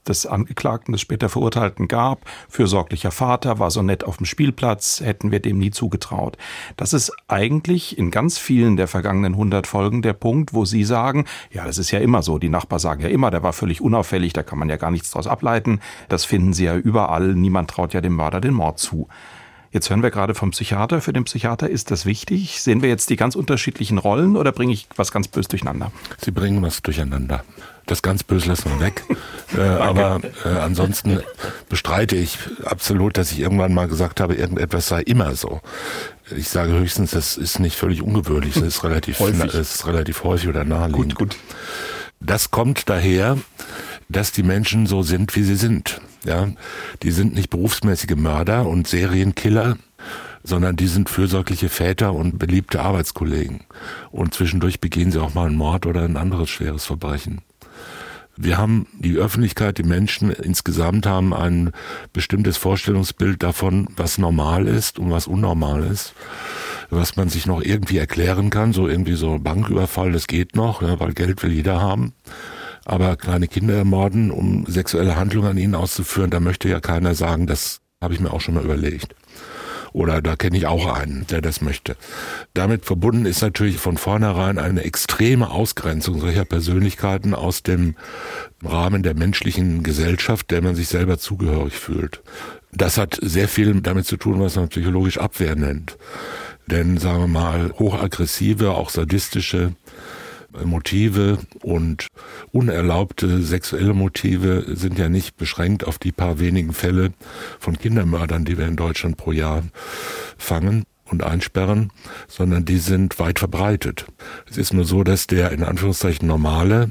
des Angeklagten, des später Verurteilten gab. Fürsorglicher Vater, war so nett auf dem Spielplatz, hätten wir dem nie zugetraut. Das ist eigentlich in ganz vielen der vergangenen 100 Folgen der Punkt, wo Sie sagen, ja, das ist ja immer so. Die Nachbarn sagen ja immer, der war völlig unauffällig, da kann man ja gar nichts draus ableiten. Das finden Sie ja überall. Niemand traut ja dem Mörder den Mord zu. Jetzt hören wir gerade vom Psychiater. Für den Psychiater ist das wichtig. Sehen wir jetzt die ganz unterschiedlichen Rollen oder bringe ich was ganz bös durcheinander? Sie bringen was durcheinander. Das ganz Böse lassen wir weg. äh, aber äh, ansonsten bestreite ich absolut, dass ich irgendwann mal gesagt habe, irgendetwas sei immer so. Ich sage höchstens, das ist nicht völlig ungewöhnlich. Das ist relativ häufig, ist relativ häufig oder naheliegend. Gut, gut. Das kommt daher, dass die Menschen so sind, wie sie sind. Ja, die sind nicht berufsmäßige Mörder und Serienkiller, sondern die sind fürsorgliche Väter und beliebte Arbeitskollegen. Und zwischendurch begehen sie auch mal einen Mord oder ein anderes schweres Verbrechen. Wir haben die Öffentlichkeit, die Menschen insgesamt haben ein bestimmtes Vorstellungsbild davon, was normal ist und was unnormal ist, was man sich noch irgendwie erklären kann, so irgendwie so Banküberfall, das geht noch, ja, weil Geld will jeder haben. Aber kleine Kinder ermorden, um sexuelle Handlungen an ihnen auszuführen, da möchte ja keiner sagen, das habe ich mir auch schon mal überlegt. Oder da kenne ich auch einen, der das möchte. Damit verbunden ist natürlich von vornherein eine extreme Ausgrenzung solcher Persönlichkeiten aus dem Rahmen der menschlichen Gesellschaft, der man sich selber zugehörig fühlt. Das hat sehr viel damit zu tun, was man psychologisch Abwehr nennt. Denn, sagen wir mal, hochaggressive, auch sadistische Motive und unerlaubte sexuelle Motive sind ja nicht beschränkt auf die paar wenigen Fälle von Kindermördern, die wir in Deutschland pro Jahr fangen und einsperren, sondern die sind weit verbreitet. Es ist nur so, dass der in Anführungszeichen normale,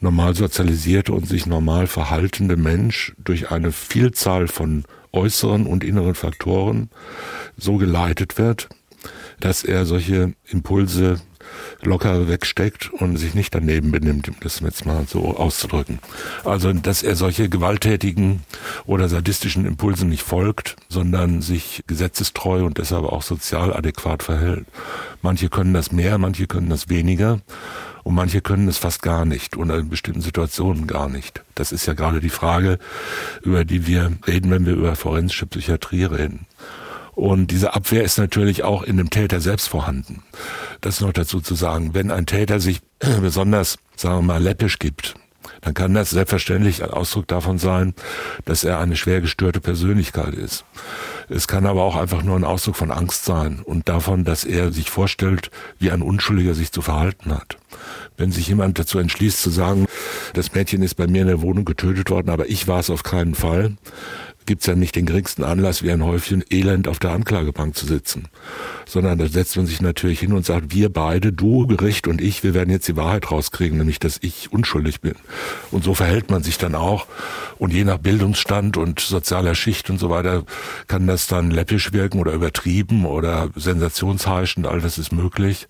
normal sozialisierte und sich normal verhaltende Mensch durch eine Vielzahl von äußeren und inneren Faktoren so geleitet wird, dass er solche Impulse locker wegsteckt und sich nicht daneben benimmt, um das jetzt mal so auszudrücken. Also, dass er solche gewalttätigen oder sadistischen Impulsen nicht folgt, sondern sich gesetzestreu und deshalb auch sozial adäquat verhält. Manche können das mehr, manche können das weniger. Und manche können es fast gar nicht oder in bestimmten Situationen gar nicht. Das ist ja gerade die Frage, über die wir reden, wenn wir über forensische Psychiatrie reden. Und diese Abwehr ist natürlich auch in dem Täter selbst vorhanden. Das noch dazu zu sagen. Wenn ein Täter sich besonders, sagen wir mal, läppisch gibt, dann kann das selbstverständlich ein Ausdruck davon sein, dass er eine schwer gestörte Persönlichkeit ist. Es kann aber auch einfach nur ein Ausdruck von Angst sein und davon, dass er sich vorstellt, wie ein Unschuldiger sich zu verhalten hat. Wenn sich jemand dazu entschließt zu sagen, das Mädchen ist bei mir in der Wohnung getötet worden, aber ich war es auf keinen Fall, gibt's ja nicht den geringsten Anlass, wie ein Häufchen Elend auf der Anklagebank zu sitzen. Sondern da setzt man sich natürlich hin und sagt, wir beide, du, Gericht und ich, wir werden jetzt die Wahrheit rauskriegen, nämlich, dass ich unschuldig bin. Und so verhält man sich dann auch. Und je nach Bildungsstand und sozialer Schicht und so weiter kann das dann läppisch wirken oder übertrieben oder sensationsheischend, all das ist möglich.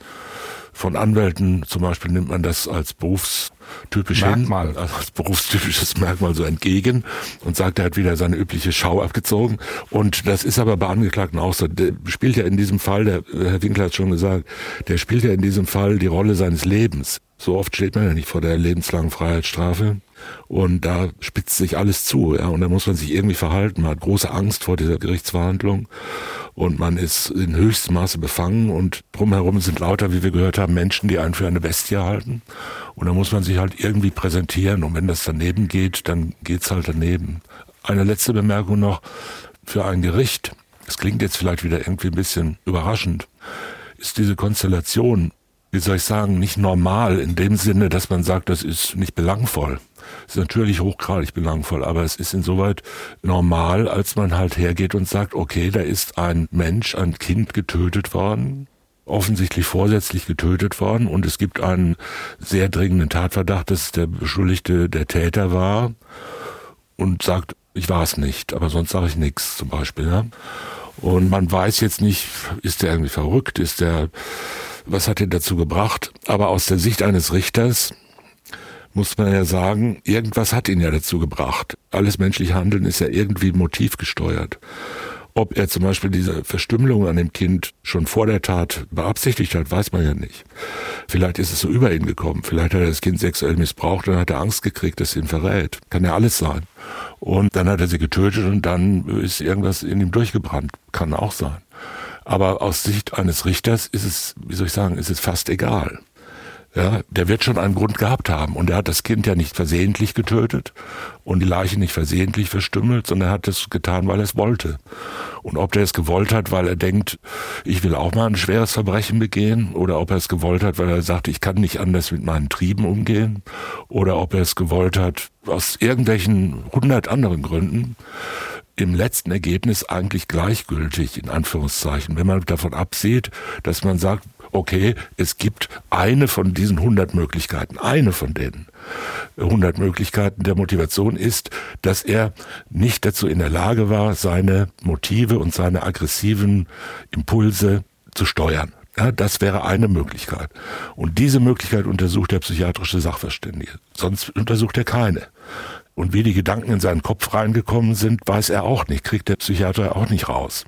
Von Anwälten zum Beispiel nimmt man das als berufstypisch Merkmal. hin, also als berufstypisches Merkmal so entgegen und sagt, er hat wieder seine übliche Schau abgezogen. Und das ist aber bei Angeklagten auch so. Der spielt ja in diesem Fall, der Herr Winkler hat schon gesagt, der spielt ja in diesem Fall die Rolle seines Lebens. So oft steht man ja nicht vor der lebenslangen Freiheitsstrafe. Und da spitzt sich alles zu, ja. Und da muss man sich irgendwie verhalten. Man hat große Angst vor dieser Gerichtsverhandlung. Und man ist in höchstem Maße befangen und drumherum sind lauter, wie wir gehört haben, Menschen, die einen für eine Bestie halten. Und da muss man sich halt irgendwie präsentieren. Und wenn das daneben geht, dann geht's halt daneben. Eine letzte Bemerkung noch für ein Gericht. Das klingt jetzt vielleicht wieder irgendwie ein bisschen überraschend. Ist diese Konstellation, wie soll ich sagen, nicht normal in dem Sinne, dass man sagt, das ist nicht belangvoll ist natürlich hochgradig belangvoll, aber es ist insoweit normal, als man halt hergeht und sagt, okay, da ist ein Mensch, ein Kind getötet worden, offensichtlich vorsätzlich getötet worden und es gibt einen sehr dringenden Tatverdacht, dass der Beschuldigte der Täter war und sagt, ich war es nicht, aber sonst sage ich nichts zum Beispiel. Ja? Und man weiß jetzt nicht, ist der irgendwie verrückt, ist der, was hat ihn dazu gebracht? Aber aus der Sicht eines Richters muss man ja sagen, irgendwas hat ihn ja dazu gebracht. Alles menschliche Handeln ist ja irgendwie motivgesteuert. Ob er zum Beispiel diese Verstümmelung an dem Kind schon vor der Tat beabsichtigt hat, weiß man ja nicht. Vielleicht ist es so über ihn gekommen. Vielleicht hat er das Kind sexuell missbraucht und hat er Angst gekriegt, dass sie ihn verrät. Kann ja alles sein. Und dann hat er sie getötet und dann ist irgendwas in ihm durchgebrannt. Kann auch sein. Aber aus Sicht eines Richters ist es, wie soll ich sagen, ist es fast egal. Ja, der wird schon einen Grund gehabt haben. Und er hat das Kind ja nicht versehentlich getötet und die Leiche nicht versehentlich verstümmelt, sondern er hat es getan, weil er es wollte. Und ob er es gewollt hat, weil er denkt, ich will auch mal ein schweres Verbrechen begehen, oder ob er es gewollt hat, weil er sagt, ich kann nicht anders mit meinen Trieben umgehen, oder ob er es gewollt hat, aus irgendwelchen hundert anderen Gründen, im letzten Ergebnis eigentlich gleichgültig, in Anführungszeichen, wenn man davon absieht, dass man sagt, okay, es gibt eine von diesen 100 Möglichkeiten, eine von denen. 100 Möglichkeiten der Motivation ist, dass er nicht dazu in der Lage war, seine Motive und seine aggressiven Impulse zu steuern. Ja, das wäre eine Möglichkeit. Und diese Möglichkeit untersucht der psychiatrische Sachverständige. Sonst untersucht er keine. Und wie die Gedanken in seinen Kopf reingekommen sind, weiß er auch nicht, kriegt der Psychiater auch nicht raus.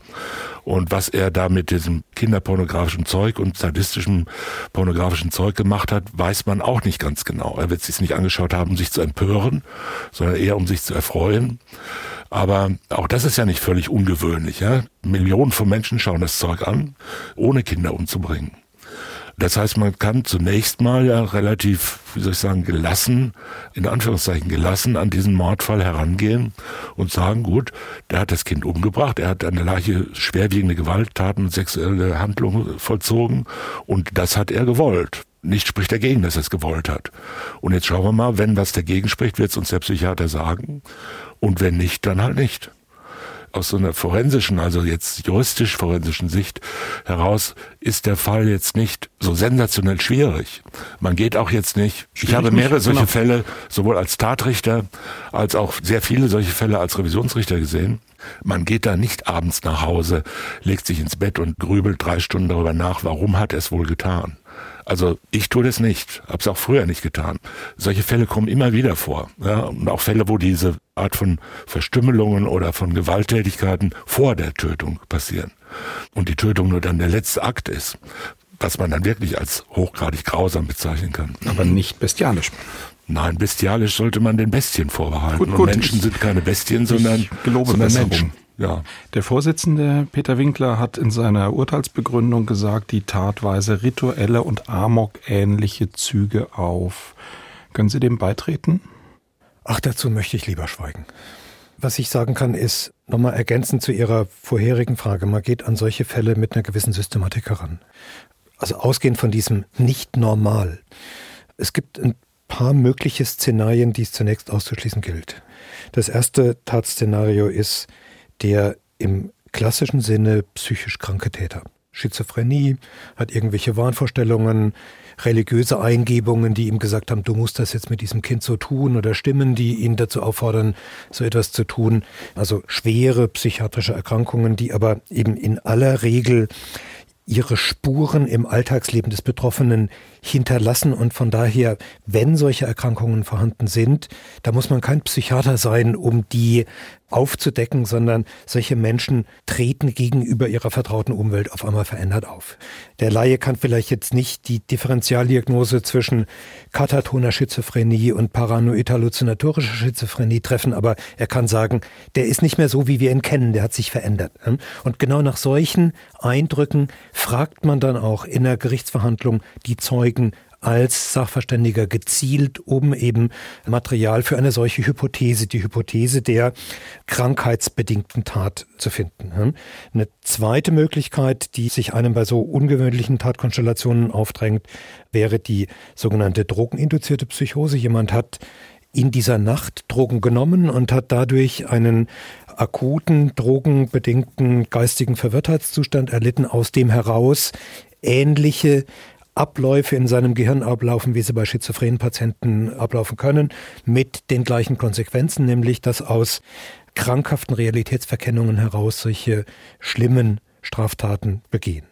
Und was er da mit diesem kinderpornografischen Zeug und sadistischem pornografischen Zeug gemacht hat, weiß man auch nicht ganz genau. Er wird sich nicht angeschaut haben, um sich zu empören, sondern eher um sich zu erfreuen. Aber auch das ist ja nicht völlig ungewöhnlich. Ja? Millionen von Menschen schauen das Zeug an, ohne Kinder umzubringen. Das heißt, man kann zunächst mal ja relativ, wie soll ich sagen, gelassen, in Anführungszeichen gelassen an diesen Mordfall herangehen und sagen, gut, der hat das Kind umgebracht, er hat an der Leiche schwerwiegende Gewalttaten, sexuelle Handlungen vollzogen und das hat er gewollt. Nicht spricht dagegen, dass er es gewollt hat. Und jetzt schauen wir mal, wenn was dagegen spricht, wird es uns der Psychiater sagen. Und wenn nicht, dann halt nicht aus so einer forensischen, also jetzt juristisch-forensischen Sicht heraus, ist der Fall jetzt nicht so sensationell schwierig. Man geht auch jetzt nicht, schwierig ich habe mehrere solche genau. Fälle, sowohl als Tatrichter, als auch sehr viele solche Fälle als Revisionsrichter gesehen. Man geht da nicht abends nach Hause, legt sich ins Bett und grübelt drei Stunden darüber nach, warum hat er es wohl getan. Also ich tue das nicht, habe es auch früher nicht getan. Solche Fälle kommen immer wieder vor. Ja, und auch Fälle, wo diese Art von Verstümmelungen oder von Gewalttätigkeiten vor der Tötung passieren. Und die Tötung nur dann der letzte Akt ist, was man dann wirklich als hochgradig grausam bezeichnen kann. Aber nicht bestialisch. Nein, bestialisch sollte man den Bestien vorbehalten. Gut, gut, und Menschen sind keine Bestien, sondern, sondern Menschen. Ja. Der Vorsitzende Peter Winkler hat in seiner Urteilsbegründung gesagt, die Tat weise rituelle und Amok-ähnliche Züge auf. Können Sie dem beitreten? Ach, dazu möchte ich lieber schweigen. Was ich sagen kann, ist nochmal ergänzend zu Ihrer vorherigen Frage. Man geht an solche Fälle mit einer gewissen Systematik heran. Also ausgehend von diesem nicht normal. Es gibt ein paar mögliche Szenarien, die es zunächst auszuschließen gilt. Das erste Tatszenario ist, der im klassischen Sinne psychisch kranke Täter. Schizophrenie, hat irgendwelche Wahnvorstellungen, religiöse Eingebungen, die ihm gesagt haben, du musst das jetzt mit diesem Kind so tun oder Stimmen, die ihn dazu auffordern, so etwas zu tun. Also schwere psychiatrische Erkrankungen, die aber eben in aller Regel ihre Spuren im Alltagsleben des Betroffenen hinterlassen und von daher, wenn solche Erkrankungen vorhanden sind, da muss man kein Psychiater sein, um die aufzudecken, sondern solche Menschen treten gegenüber ihrer vertrauten Umwelt auf einmal verändert auf. Der Laie kann vielleicht jetzt nicht die Differentialdiagnose zwischen katatoner Schizophrenie und paranoid-halluzinatorischer Schizophrenie treffen, aber er kann sagen, der ist nicht mehr so, wie wir ihn kennen, der hat sich verändert. Und genau nach solchen Eindrücken fragt man dann auch in der Gerichtsverhandlung die Zeugen, als Sachverständiger gezielt, um eben Material für eine solche Hypothese, die Hypothese der krankheitsbedingten Tat zu finden. Eine zweite Möglichkeit, die sich einem bei so ungewöhnlichen Tatkonstellationen aufdrängt, wäre die sogenannte drogeninduzierte Psychose. Jemand hat in dieser Nacht Drogen genommen und hat dadurch einen akuten, drogenbedingten geistigen Verwirrtheitszustand erlitten, aus dem heraus ähnliche Abläufe in seinem Gehirn ablaufen, wie sie bei schizophrenen Patienten ablaufen können, mit den gleichen Konsequenzen, nämlich dass aus krankhaften Realitätsverkennungen heraus solche schlimmen Straftaten begehen.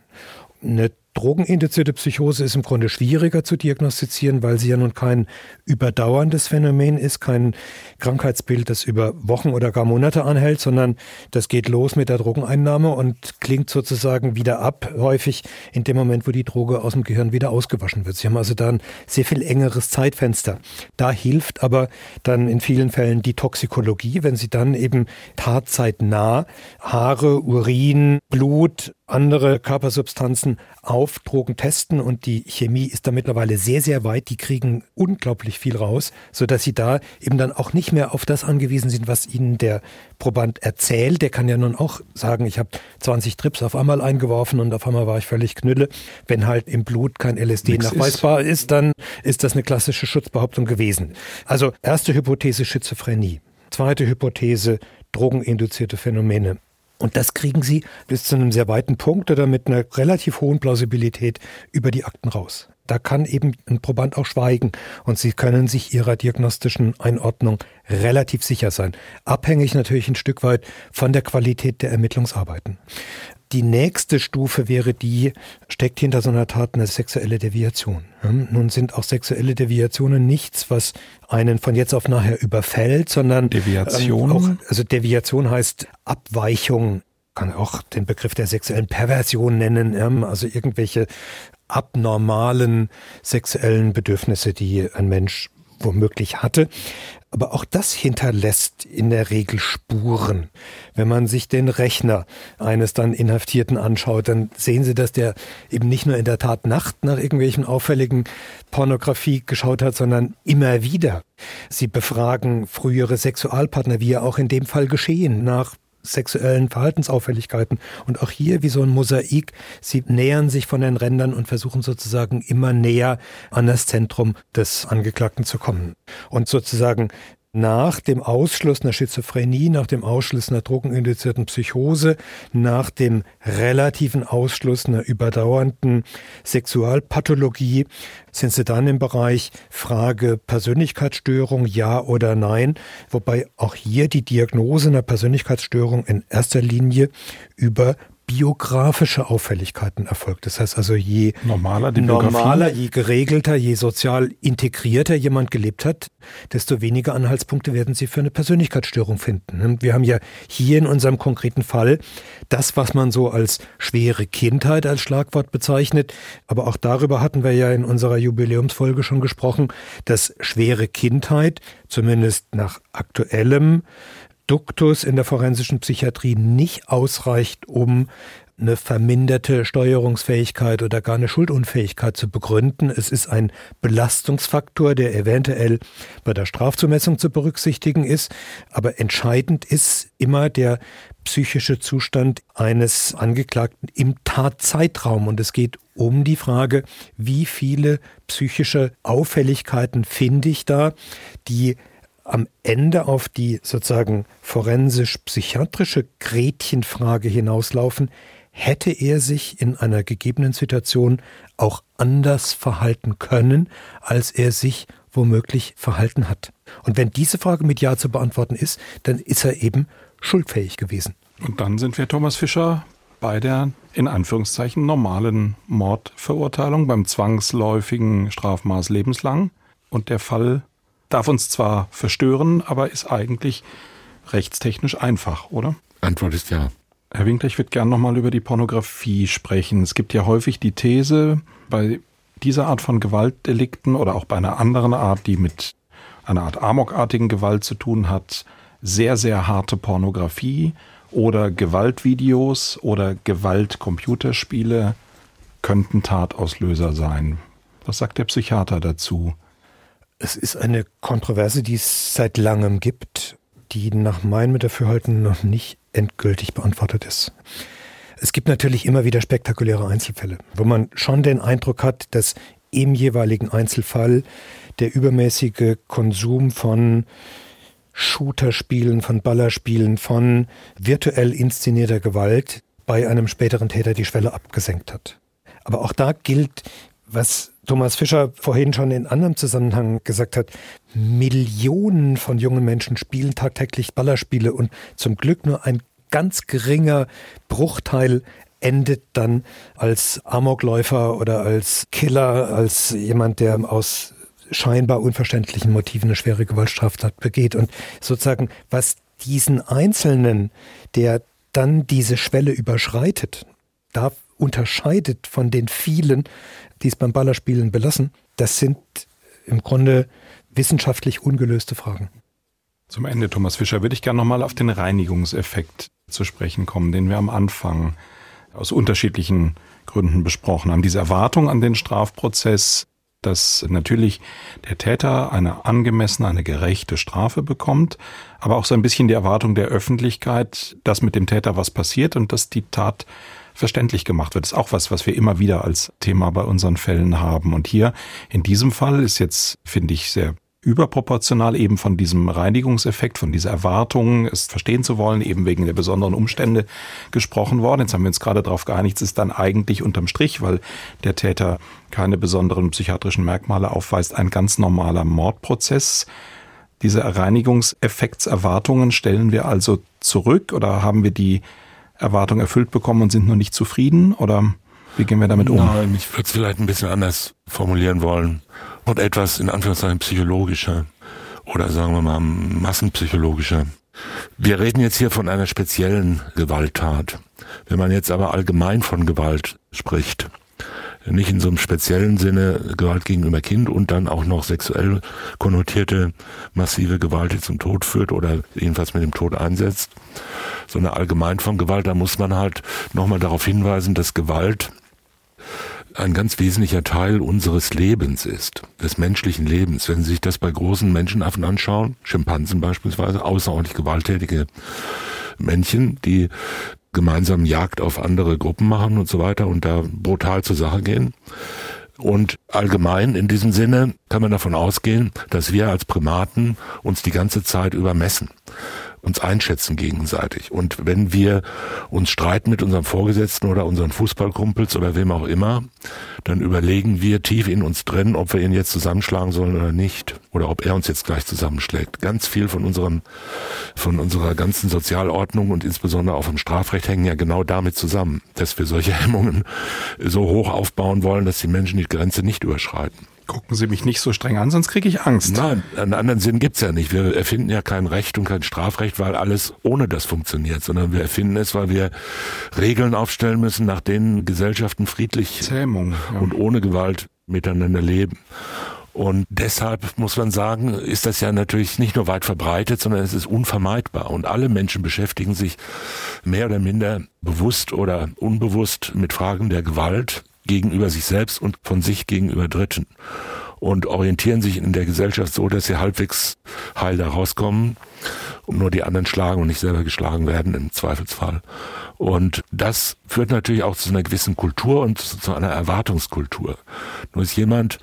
Eine Drogeninduzierte Psychose ist im Grunde schwieriger zu diagnostizieren, weil sie ja nun kein überdauerndes Phänomen ist, kein Krankheitsbild, das über Wochen oder gar Monate anhält, sondern das geht los mit der Drogeneinnahme und klingt sozusagen wieder ab, häufig in dem Moment, wo die Droge aus dem Gehirn wieder ausgewaschen wird. Sie haben also da ein sehr viel engeres Zeitfenster. Da hilft aber dann in vielen Fällen die Toxikologie, wenn sie dann eben tatzeitnah Haare, Urin, Blut, andere Körpersubstanzen auf Drogen testen und die Chemie ist da mittlerweile sehr, sehr weit. Die kriegen unglaublich viel raus, sodass sie da eben dann auch nicht mehr auf das angewiesen sind, was ihnen der Proband erzählt. Der kann ja nun auch sagen, ich habe 20 Trips auf einmal eingeworfen und auf einmal war ich völlig knülle. Wenn halt im Blut kein LSD Nix nachweisbar ist. ist, dann ist das eine klassische Schutzbehauptung gewesen. Also erste Hypothese Schizophrenie. Zweite Hypothese drogeninduzierte Phänomene. Und das kriegen Sie bis zu einem sehr weiten Punkt oder mit einer relativ hohen Plausibilität über die Akten raus. Da kann eben ein Proband auch schweigen und Sie können sich Ihrer diagnostischen Einordnung relativ sicher sein. Abhängig natürlich ein Stück weit von der Qualität der Ermittlungsarbeiten. Die nächste Stufe wäre die, steckt hinter so einer Tat eine sexuelle Deviation. Nun sind auch sexuelle Deviationen nichts, was einen von jetzt auf nachher überfällt, sondern Deviation. Ähm, auch, also Deviation heißt Abweichung, kann auch den Begriff der sexuellen Perversion nennen, also irgendwelche abnormalen sexuellen Bedürfnisse, die ein Mensch womöglich hatte. Aber auch das hinterlässt in der Regel Spuren. Wenn man sich den Rechner eines dann Inhaftierten anschaut, dann sehen Sie, dass der eben nicht nur in der Tat Nacht nach irgendwelchen auffälligen Pornografie geschaut hat, sondern immer wieder. Sie befragen frühere Sexualpartner, wie ja auch in dem Fall geschehen, nach sexuellen Verhaltensauffälligkeiten. Und auch hier wie so ein Mosaik, sie nähern sich von den Rändern und versuchen sozusagen immer näher an das Zentrum des Angeklagten zu kommen. Und sozusagen nach dem Ausschluss einer Schizophrenie, nach dem Ausschluss einer drogeninduzierten Psychose, nach dem relativen Ausschluss einer überdauernden Sexualpathologie. Sind sie dann im Bereich Frage Persönlichkeitsstörung, ja oder nein, wobei auch hier die Diagnose einer Persönlichkeitsstörung in erster Linie über biografische Auffälligkeiten erfolgt. Das heißt also, je normaler, die normaler je geregelter, je sozial integrierter jemand gelebt hat, desto weniger Anhaltspunkte werden Sie für eine Persönlichkeitsstörung finden. Wir haben ja hier in unserem konkreten Fall das, was man so als schwere Kindheit als Schlagwort bezeichnet. Aber auch darüber hatten wir ja in unserer Jubiläumsfolge schon gesprochen, dass schwere Kindheit, zumindest nach aktuellem Duktus in der forensischen Psychiatrie nicht ausreicht, um eine verminderte Steuerungsfähigkeit oder gar eine Schuldunfähigkeit zu begründen. Es ist ein Belastungsfaktor, der eventuell bei der Strafzumessung zu berücksichtigen ist. Aber entscheidend ist immer der psychische Zustand eines Angeklagten im Tatzeitraum. Und es geht um die Frage, wie viele psychische Auffälligkeiten finde ich da, die am Ende auf die sozusagen forensisch-psychiatrische Gretchenfrage hinauslaufen, hätte er sich in einer gegebenen Situation auch anders verhalten können, als er sich womöglich verhalten hat. Und wenn diese Frage mit Ja zu beantworten ist, dann ist er eben schuldfähig gewesen. Und dann sind wir, Thomas Fischer, bei der in Anführungszeichen normalen Mordverurteilung beim zwangsläufigen Strafmaß lebenslang. Und der Fall darf uns zwar verstören, aber ist eigentlich rechtstechnisch einfach, oder? Antwort ist ja. Herr Winkler, ich würde gerne nochmal über die Pornografie sprechen. Es gibt ja häufig die These, bei dieser Art von Gewaltdelikten oder auch bei einer anderen Art, die mit einer Art amokartigen Gewalt zu tun hat, sehr, sehr harte Pornografie oder Gewaltvideos oder Gewaltcomputerspiele könnten Tatauslöser sein. Was sagt der Psychiater dazu? Es ist eine Kontroverse, die es seit langem gibt, die nach meinem Dafürhalten noch nicht endgültig beantwortet ist. Es gibt natürlich immer wieder spektakuläre Einzelfälle, wo man schon den Eindruck hat, dass im jeweiligen Einzelfall der übermäßige Konsum von Shooterspielen, von Ballerspielen, von virtuell inszenierter Gewalt bei einem späteren Täter die Schwelle abgesenkt hat. Aber auch da gilt, was Thomas Fischer vorhin schon in anderem Zusammenhang gesagt hat, Millionen von jungen Menschen spielen tagtäglich Ballerspiele und zum Glück nur ein ganz geringer Bruchteil endet dann als Amokläufer oder als Killer, als jemand, der aus scheinbar unverständlichen Motiven eine schwere Gewaltstraftat begeht. Und sozusagen, was diesen Einzelnen, der dann diese Schwelle überschreitet, da unterscheidet von den vielen, die es beim Ballerspielen belassen, das sind im Grunde wissenschaftlich ungelöste Fragen. Zum Ende, Thomas Fischer, würde ich gerne nochmal auf den Reinigungseffekt zu sprechen kommen, den wir am Anfang aus unterschiedlichen Gründen besprochen haben. Diese Erwartung an den Strafprozess, dass natürlich der Täter eine angemessene, eine gerechte Strafe bekommt, aber auch so ein bisschen die Erwartung der Öffentlichkeit, dass mit dem Täter was passiert und dass die Tat verständlich gemacht wird. Das ist auch was, was wir immer wieder als Thema bei unseren Fällen haben. Und hier in diesem Fall ist jetzt, finde ich, sehr überproportional eben von diesem Reinigungseffekt, von dieser Erwartung, es verstehen zu wollen, eben wegen der besonderen Umstände gesprochen worden. Jetzt haben wir uns gerade darauf geeinigt, es ist dann eigentlich unterm Strich, weil der Täter keine besonderen psychiatrischen Merkmale aufweist, ein ganz normaler Mordprozess. Diese Reinigungseffektserwartungen stellen wir also zurück oder haben wir die Erwartung erfüllt bekommen und sind noch nicht zufrieden? Oder wie gehen wir damit um? Nein, ich würde es vielleicht ein bisschen anders formulieren wollen. Und etwas in Anführungszeichen psychologischer oder sagen wir mal massenpsychologischer. Wir reden jetzt hier von einer speziellen Gewalttat. Wenn man jetzt aber allgemein von Gewalt spricht, nicht in so einem speziellen Sinne Gewalt gegenüber Kind und dann auch noch sexuell konnotierte massive Gewalt, die zum Tod führt oder jedenfalls mit dem Tod einsetzt, sondern allgemein von Gewalt, da muss man halt nochmal darauf hinweisen, dass Gewalt ein ganz wesentlicher Teil unseres Lebens ist, des menschlichen Lebens. Wenn Sie sich das bei großen Menschenaffen anschauen, Schimpansen beispielsweise, außerordentlich gewalttätige Männchen, die gemeinsam Jagd auf andere Gruppen machen und so weiter und da brutal zur Sache gehen. Und allgemein in diesem Sinne kann man davon ausgehen, dass wir als Primaten uns die ganze Zeit übermessen uns einschätzen gegenseitig. Und wenn wir uns streiten mit unserem Vorgesetzten oder unseren Fußballkumpels oder wem auch immer, dann überlegen wir tief in uns drin, ob wir ihn jetzt zusammenschlagen sollen oder nicht. Oder ob er uns jetzt gleich zusammenschlägt. Ganz viel von unserem, von unserer ganzen Sozialordnung und insbesondere auch vom Strafrecht hängen ja genau damit zusammen, dass wir solche Hemmungen so hoch aufbauen wollen, dass die Menschen die Grenze nicht überschreiten. Gucken Sie mich nicht so streng an, sonst kriege ich Angst. Nein, einen anderen Sinn gibt's ja nicht. Wir erfinden ja kein Recht und kein Strafrecht, weil alles ohne das funktioniert, sondern wir erfinden es, weil wir Regeln aufstellen müssen, nach denen Gesellschaften friedlich Zähmung, ja. und ohne Gewalt miteinander leben. Und deshalb muss man sagen, ist das ja natürlich nicht nur weit verbreitet, sondern es ist unvermeidbar. Und alle Menschen beschäftigen sich mehr oder minder bewusst oder unbewusst mit Fragen der Gewalt gegenüber sich selbst und von sich gegenüber Dritten und orientieren sich in der Gesellschaft so, dass sie halbwegs heil da rauskommen und nur die anderen schlagen und nicht selber geschlagen werden im Zweifelsfall. Und das führt natürlich auch zu einer gewissen Kultur und zu einer Erwartungskultur. Nur ist jemand,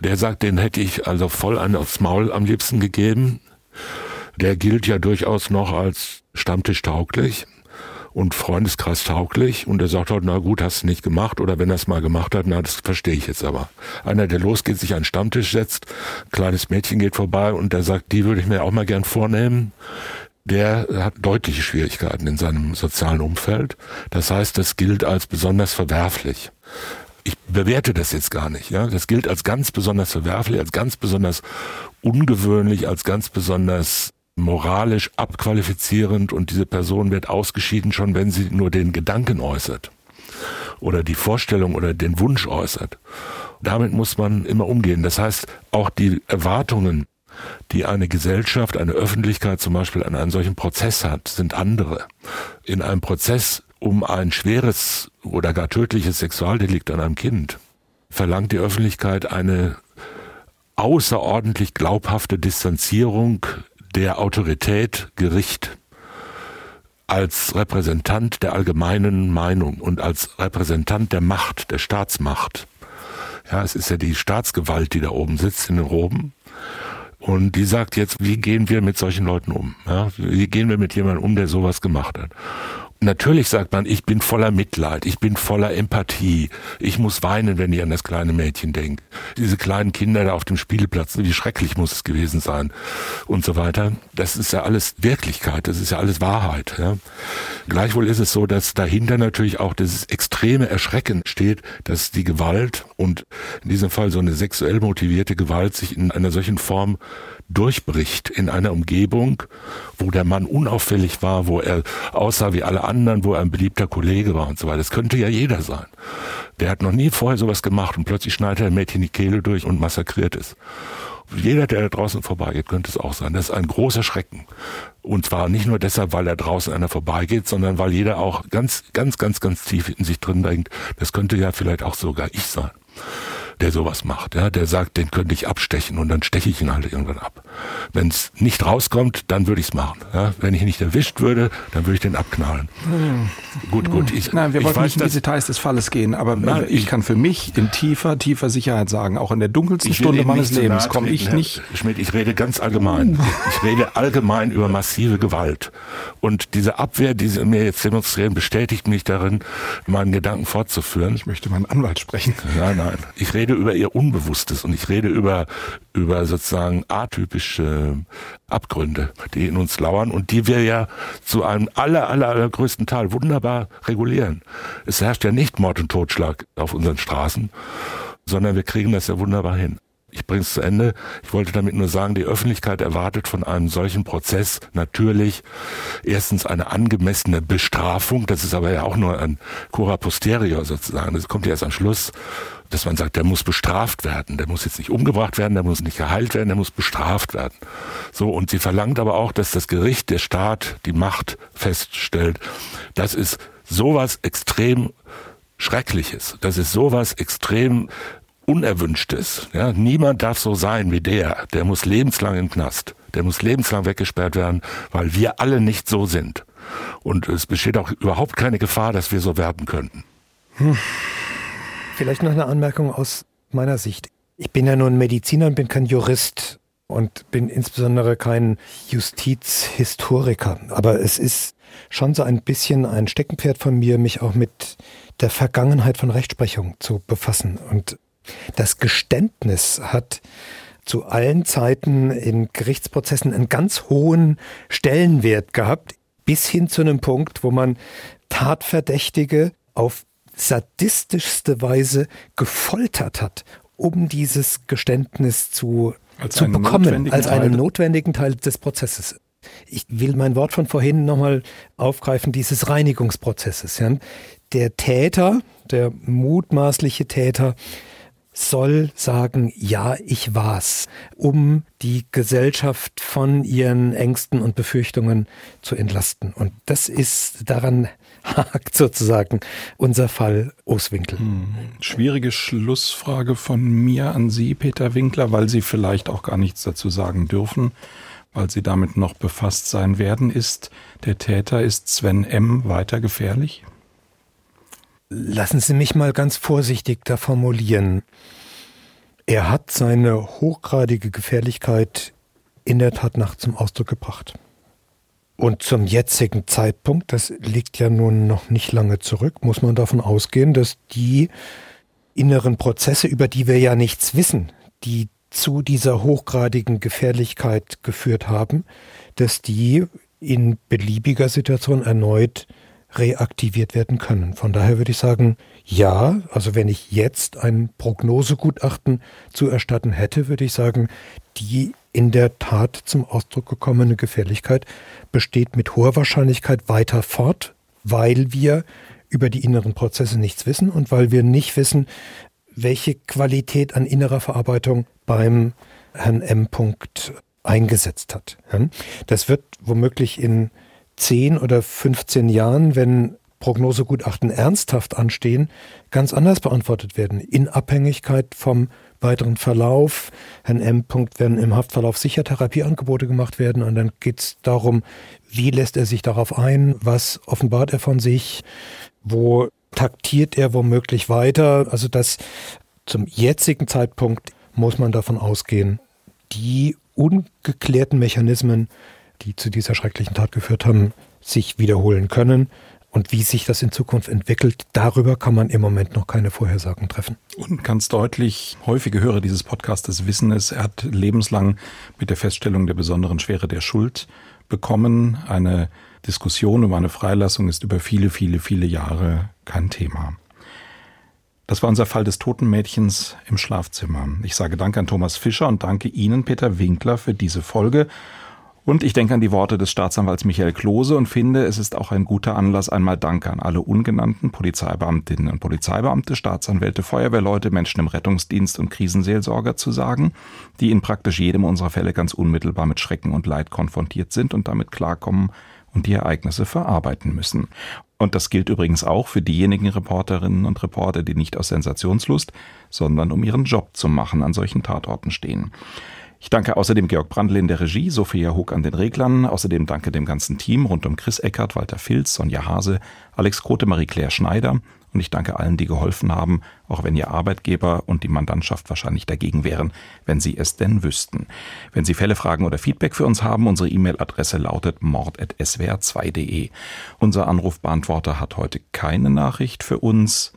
der sagt, den hätte ich also voll einen aufs Maul am liebsten gegeben, der gilt ja durchaus noch als stammtischtauglich und Freundeskreis tauglich und er sagt halt, na gut, hast du nicht gemacht oder wenn er es mal gemacht hat, na, das verstehe ich jetzt aber. Einer, der losgeht, sich an den Stammtisch setzt, kleines Mädchen geht vorbei und der sagt, die würde ich mir auch mal gern vornehmen, der hat deutliche Schwierigkeiten in seinem sozialen Umfeld. Das heißt, das gilt als besonders verwerflich. Ich bewerte das jetzt gar nicht, ja. Das gilt als ganz besonders verwerflich, als ganz besonders ungewöhnlich, als ganz besonders moralisch abqualifizierend und diese Person wird ausgeschieden schon, wenn sie nur den Gedanken äußert oder die Vorstellung oder den Wunsch äußert. Damit muss man immer umgehen. Das heißt, auch die Erwartungen, die eine Gesellschaft, eine Öffentlichkeit zum Beispiel an einem solchen Prozess hat, sind andere. In einem Prozess um ein schweres oder gar tödliches Sexualdelikt an einem Kind verlangt die Öffentlichkeit eine außerordentlich glaubhafte Distanzierung der Autorität Gericht als Repräsentant der allgemeinen Meinung und als Repräsentant der Macht, der Staatsmacht. Ja, es ist ja die Staatsgewalt, die da oben sitzt in den Roben. Und die sagt jetzt, wie gehen wir mit solchen Leuten um? Ja, wie gehen wir mit jemandem um, der sowas gemacht hat? Natürlich sagt man, ich bin voller Mitleid, ich bin voller Empathie, ich muss weinen, wenn ich an das kleine Mädchen denke. Diese kleinen Kinder da auf dem Spielplatz, wie schrecklich muss es gewesen sein und so weiter. Das ist ja alles Wirklichkeit, das ist ja alles Wahrheit. Ja. Gleichwohl ist es so, dass dahinter natürlich auch dieses extreme Erschrecken steht, dass die Gewalt und in diesem Fall so eine sexuell motivierte Gewalt sich in einer solchen Form durchbricht in einer Umgebung, wo der Mann unauffällig war, wo er aussah wie alle anderen, wo er ein beliebter Kollege war und so weiter. Das könnte ja jeder sein. Der hat noch nie vorher sowas gemacht und plötzlich schneidet er ein Mädchen die Kehle durch und massakriert es. Jeder, der da draußen vorbeigeht, könnte es auch sein. Das ist ein großer Schrecken. Und zwar nicht nur deshalb, weil da draußen einer vorbeigeht, sondern weil jeder auch ganz, ganz, ganz, ganz tief in sich drin denkt, das könnte ja vielleicht auch sogar ich sein der sowas macht. Ja, der sagt, den könnte ich abstechen und dann steche ich ihn halt irgendwann ab. Wenn es nicht rauskommt, dann würde ich es machen. Ja, wenn ich nicht erwischt würde, dann würde ich den abknallen. Hm. Gut, gut. Ich, Nein, wir wollen nicht in die Details des Falles gehen, aber Nein, ich, ich, kann für mich in tiefer, tiefer Sicherheit sagen, auch in der dunkelsten Stunde meines Lebens komme ich nicht. Herr Schmidt, ich rede ganz allgemein. Uh. Ich rede allgemein über massive Gewalt. Und diese Abwehr, die Sie mir jetzt demonstrieren, bestätigt mich darin, meinen Gedanken fortzuführen. Ich möchte meinen Anwalt sprechen. Nein, nein. Ich rede rede über ihr Unbewusstes und ich rede über, über sozusagen atypische Abgründe, die in uns lauern und die wir ja zu einem aller, aller, allergrößten Teil wunderbar regulieren. Es herrscht ja nicht Mord und Totschlag auf unseren Straßen, sondern wir kriegen das ja wunderbar hin. Ich bringe es zu Ende. Ich wollte damit nur sagen, die Öffentlichkeit erwartet von einem solchen Prozess natürlich erstens eine angemessene Bestrafung. Das ist aber ja auch nur ein Cura posterior sozusagen. Das kommt ja erst am Schluss, dass man sagt, der muss bestraft werden. Der muss jetzt nicht umgebracht werden, der muss nicht geheilt werden, der muss bestraft werden. So. Und sie verlangt aber auch, dass das Gericht, der Staat, die Macht feststellt. Das ist sowas extrem Schreckliches. Das ist sowas extrem Unerwünschtes. Ja, niemand darf so sein wie der. Der muss lebenslang im Knast. Der muss lebenslang weggesperrt werden, weil wir alle nicht so sind. Und es besteht auch überhaupt keine Gefahr, dass wir so werden könnten. Hm. Vielleicht noch eine Anmerkung aus meiner Sicht. Ich bin ja nun Mediziner und bin kein Jurist und bin insbesondere kein Justizhistoriker. Aber es ist schon so ein bisschen ein Steckenpferd von mir, mich auch mit der Vergangenheit von Rechtsprechung zu befassen. Und das Geständnis hat zu allen Zeiten in Gerichtsprozessen einen ganz hohen Stellenwert gehabt, bis hin zu einem Punkt, wo man Tatverdächtige auf sadistischste Weise gefoltert hat, um dieses Geständnis zu, zu bekommen, als einen notwendigen Teil des Prozesses. Ich will mein Wort von vorhin nochmal aufgreifen, dieses Reinigungsprozesses. Der Täter, der mutmaßliche Täter, soll sagen, ja, ich war's, um die Gesellschaft von ihren Ängsten und Befürchtungen zu entlasten. Und das ist daran hakt sozusagen unser Fall Oswinkel. Hm. Schwierige Schlussfrage von mir an Sie, Peter Winkler, weil Sie vielleicht auch gar nichts dazu sagen dürfen, weil Sie damit noch befasst sein werden. Ist der Täter, ist Sven M. weiter gefährlich? Lassen Sie mich mal ganz vorsichtig da formulieren. Er hat seine hochgradige Gefährlichkeit in der Tat nach zum Ausdruck gebracht. Und zum jetzigen Zeitpunkt, das liegt ja nun noch nicht lange zurück, muss man davon ausgehen, dass die inneren Prozesse, über die wir ja nichts wissen, die zu dieser hochgradigen Gefährlichkeit geführt haben, dass die in beliebiger Situation erneut reaktiviert werden können. Von daher würde ich sagen, ja, also wenn ich jetzt ein Prognosegutachten zu erstatten hätte, würde ich sagen, die in der Tat zum Ausdruck gekommene Gefährlichkeit besteht mit hoher Wahrscheinlichkeit weiter fort, weil wir über die inneren Prozesse nichts wissen und weil wir nicht wissen, welche Qualität an innerer Verarbeitung beim Herrn M. eingesetzt hat. Das wird womöglich in 10 oder 15 Jahren, wenn Prognosegutachten ernsthaft anstehen, ganz anders beantwortet werden, in Abhängigkeit vom weiteren Verlauf. Herrn M. werden im Haftverlauf sicher Therapieangebote gemacht werden und dann geht es darum, wie lässt er sich darauf ein, was offenbart er von sich, wo taktiert er womöglich weiter. Also das zum jetzigen Zeitpunkt muss man davon ausgehen, die ungeklärten Mechanismen die zu dieser schrecklichen Tat geführt haben, sich wiederholen können. Und wie sich das in Zukunft entwickelt, darüber kann man im Moment noch keine Vorhersagen treffen. Und ganz deutlich, häufige Hörer dieses Podcastes wissen es, er hat lebenslang mit der Feststellung der besonderen Schwere der Schuld bekommen. Eine Diskussion um eine Freilassung ist über viele, viele, viele Jahre kein Thema. Das war unser Fall des toten Mädchens im Schlafzimmer. Ich sage Dank an Thomas Fischer und danke Ihnen, Peter Winkler, für diese Folge und ich denke an die Worte des Staatsanwalts Michael Klose und finde, es ist auch ein guter Anlass, einmal Danke an alle ungenannten Polizeibeamtinnen und Polizeibeamte, Staatsanwälte, Feuerwehrleute, Menschen im Rettungsdienst und Krisenseelsorger zu sagen, die in praktisch jedem unserer Fälle ganz unmittelbar mit Schrecken und Leid konfrontiert sind und damit klarkommen und die Ereignisse verarbeiten müssen. Und das gilt übrigens auch für diejenigen Reporterinnen und Reporter, die nicht aus Sensationslust, sondern um ihren Job zu machen an solchen Tatorten stehen. Ich danke außerdem Georg Brandl in der Regie, Sophia Huck an den Reglern. Außerdem danke dem ganzen Team rund um Chris Eckert, Walter Filz, Sonja Hase, Alex Grote, Marie-Claire Schneider. Und ich danke allen, die geholfen haben, auch wenn Ihr Arbeitgeber und die Mandantschaft wahrscheinlich dagegen wären, wenn Sie es denn wüssten. Wenn Sie Fälle, Fragen oder Feedback für uns haben, unsere E-Mail-Adresse lautet mord.swr2.de. Unser Anrufbeantworter hat heute keine Nachricht für uns.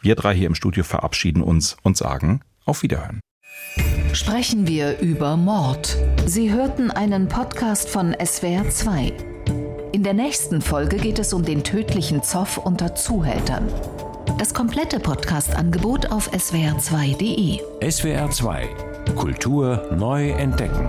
Wir drei hier im Studio verabschieden uns und sagen auf Wiederhören sprechen wir über Mord. Sie hörten einen Podcast von SWR2. In der nächsten Folge geht es um den tödlichen Zoff unter Zuhältern. Das komplette Podcast-Angebot auf swr2.de. SWR2 Kultur neu entdecken.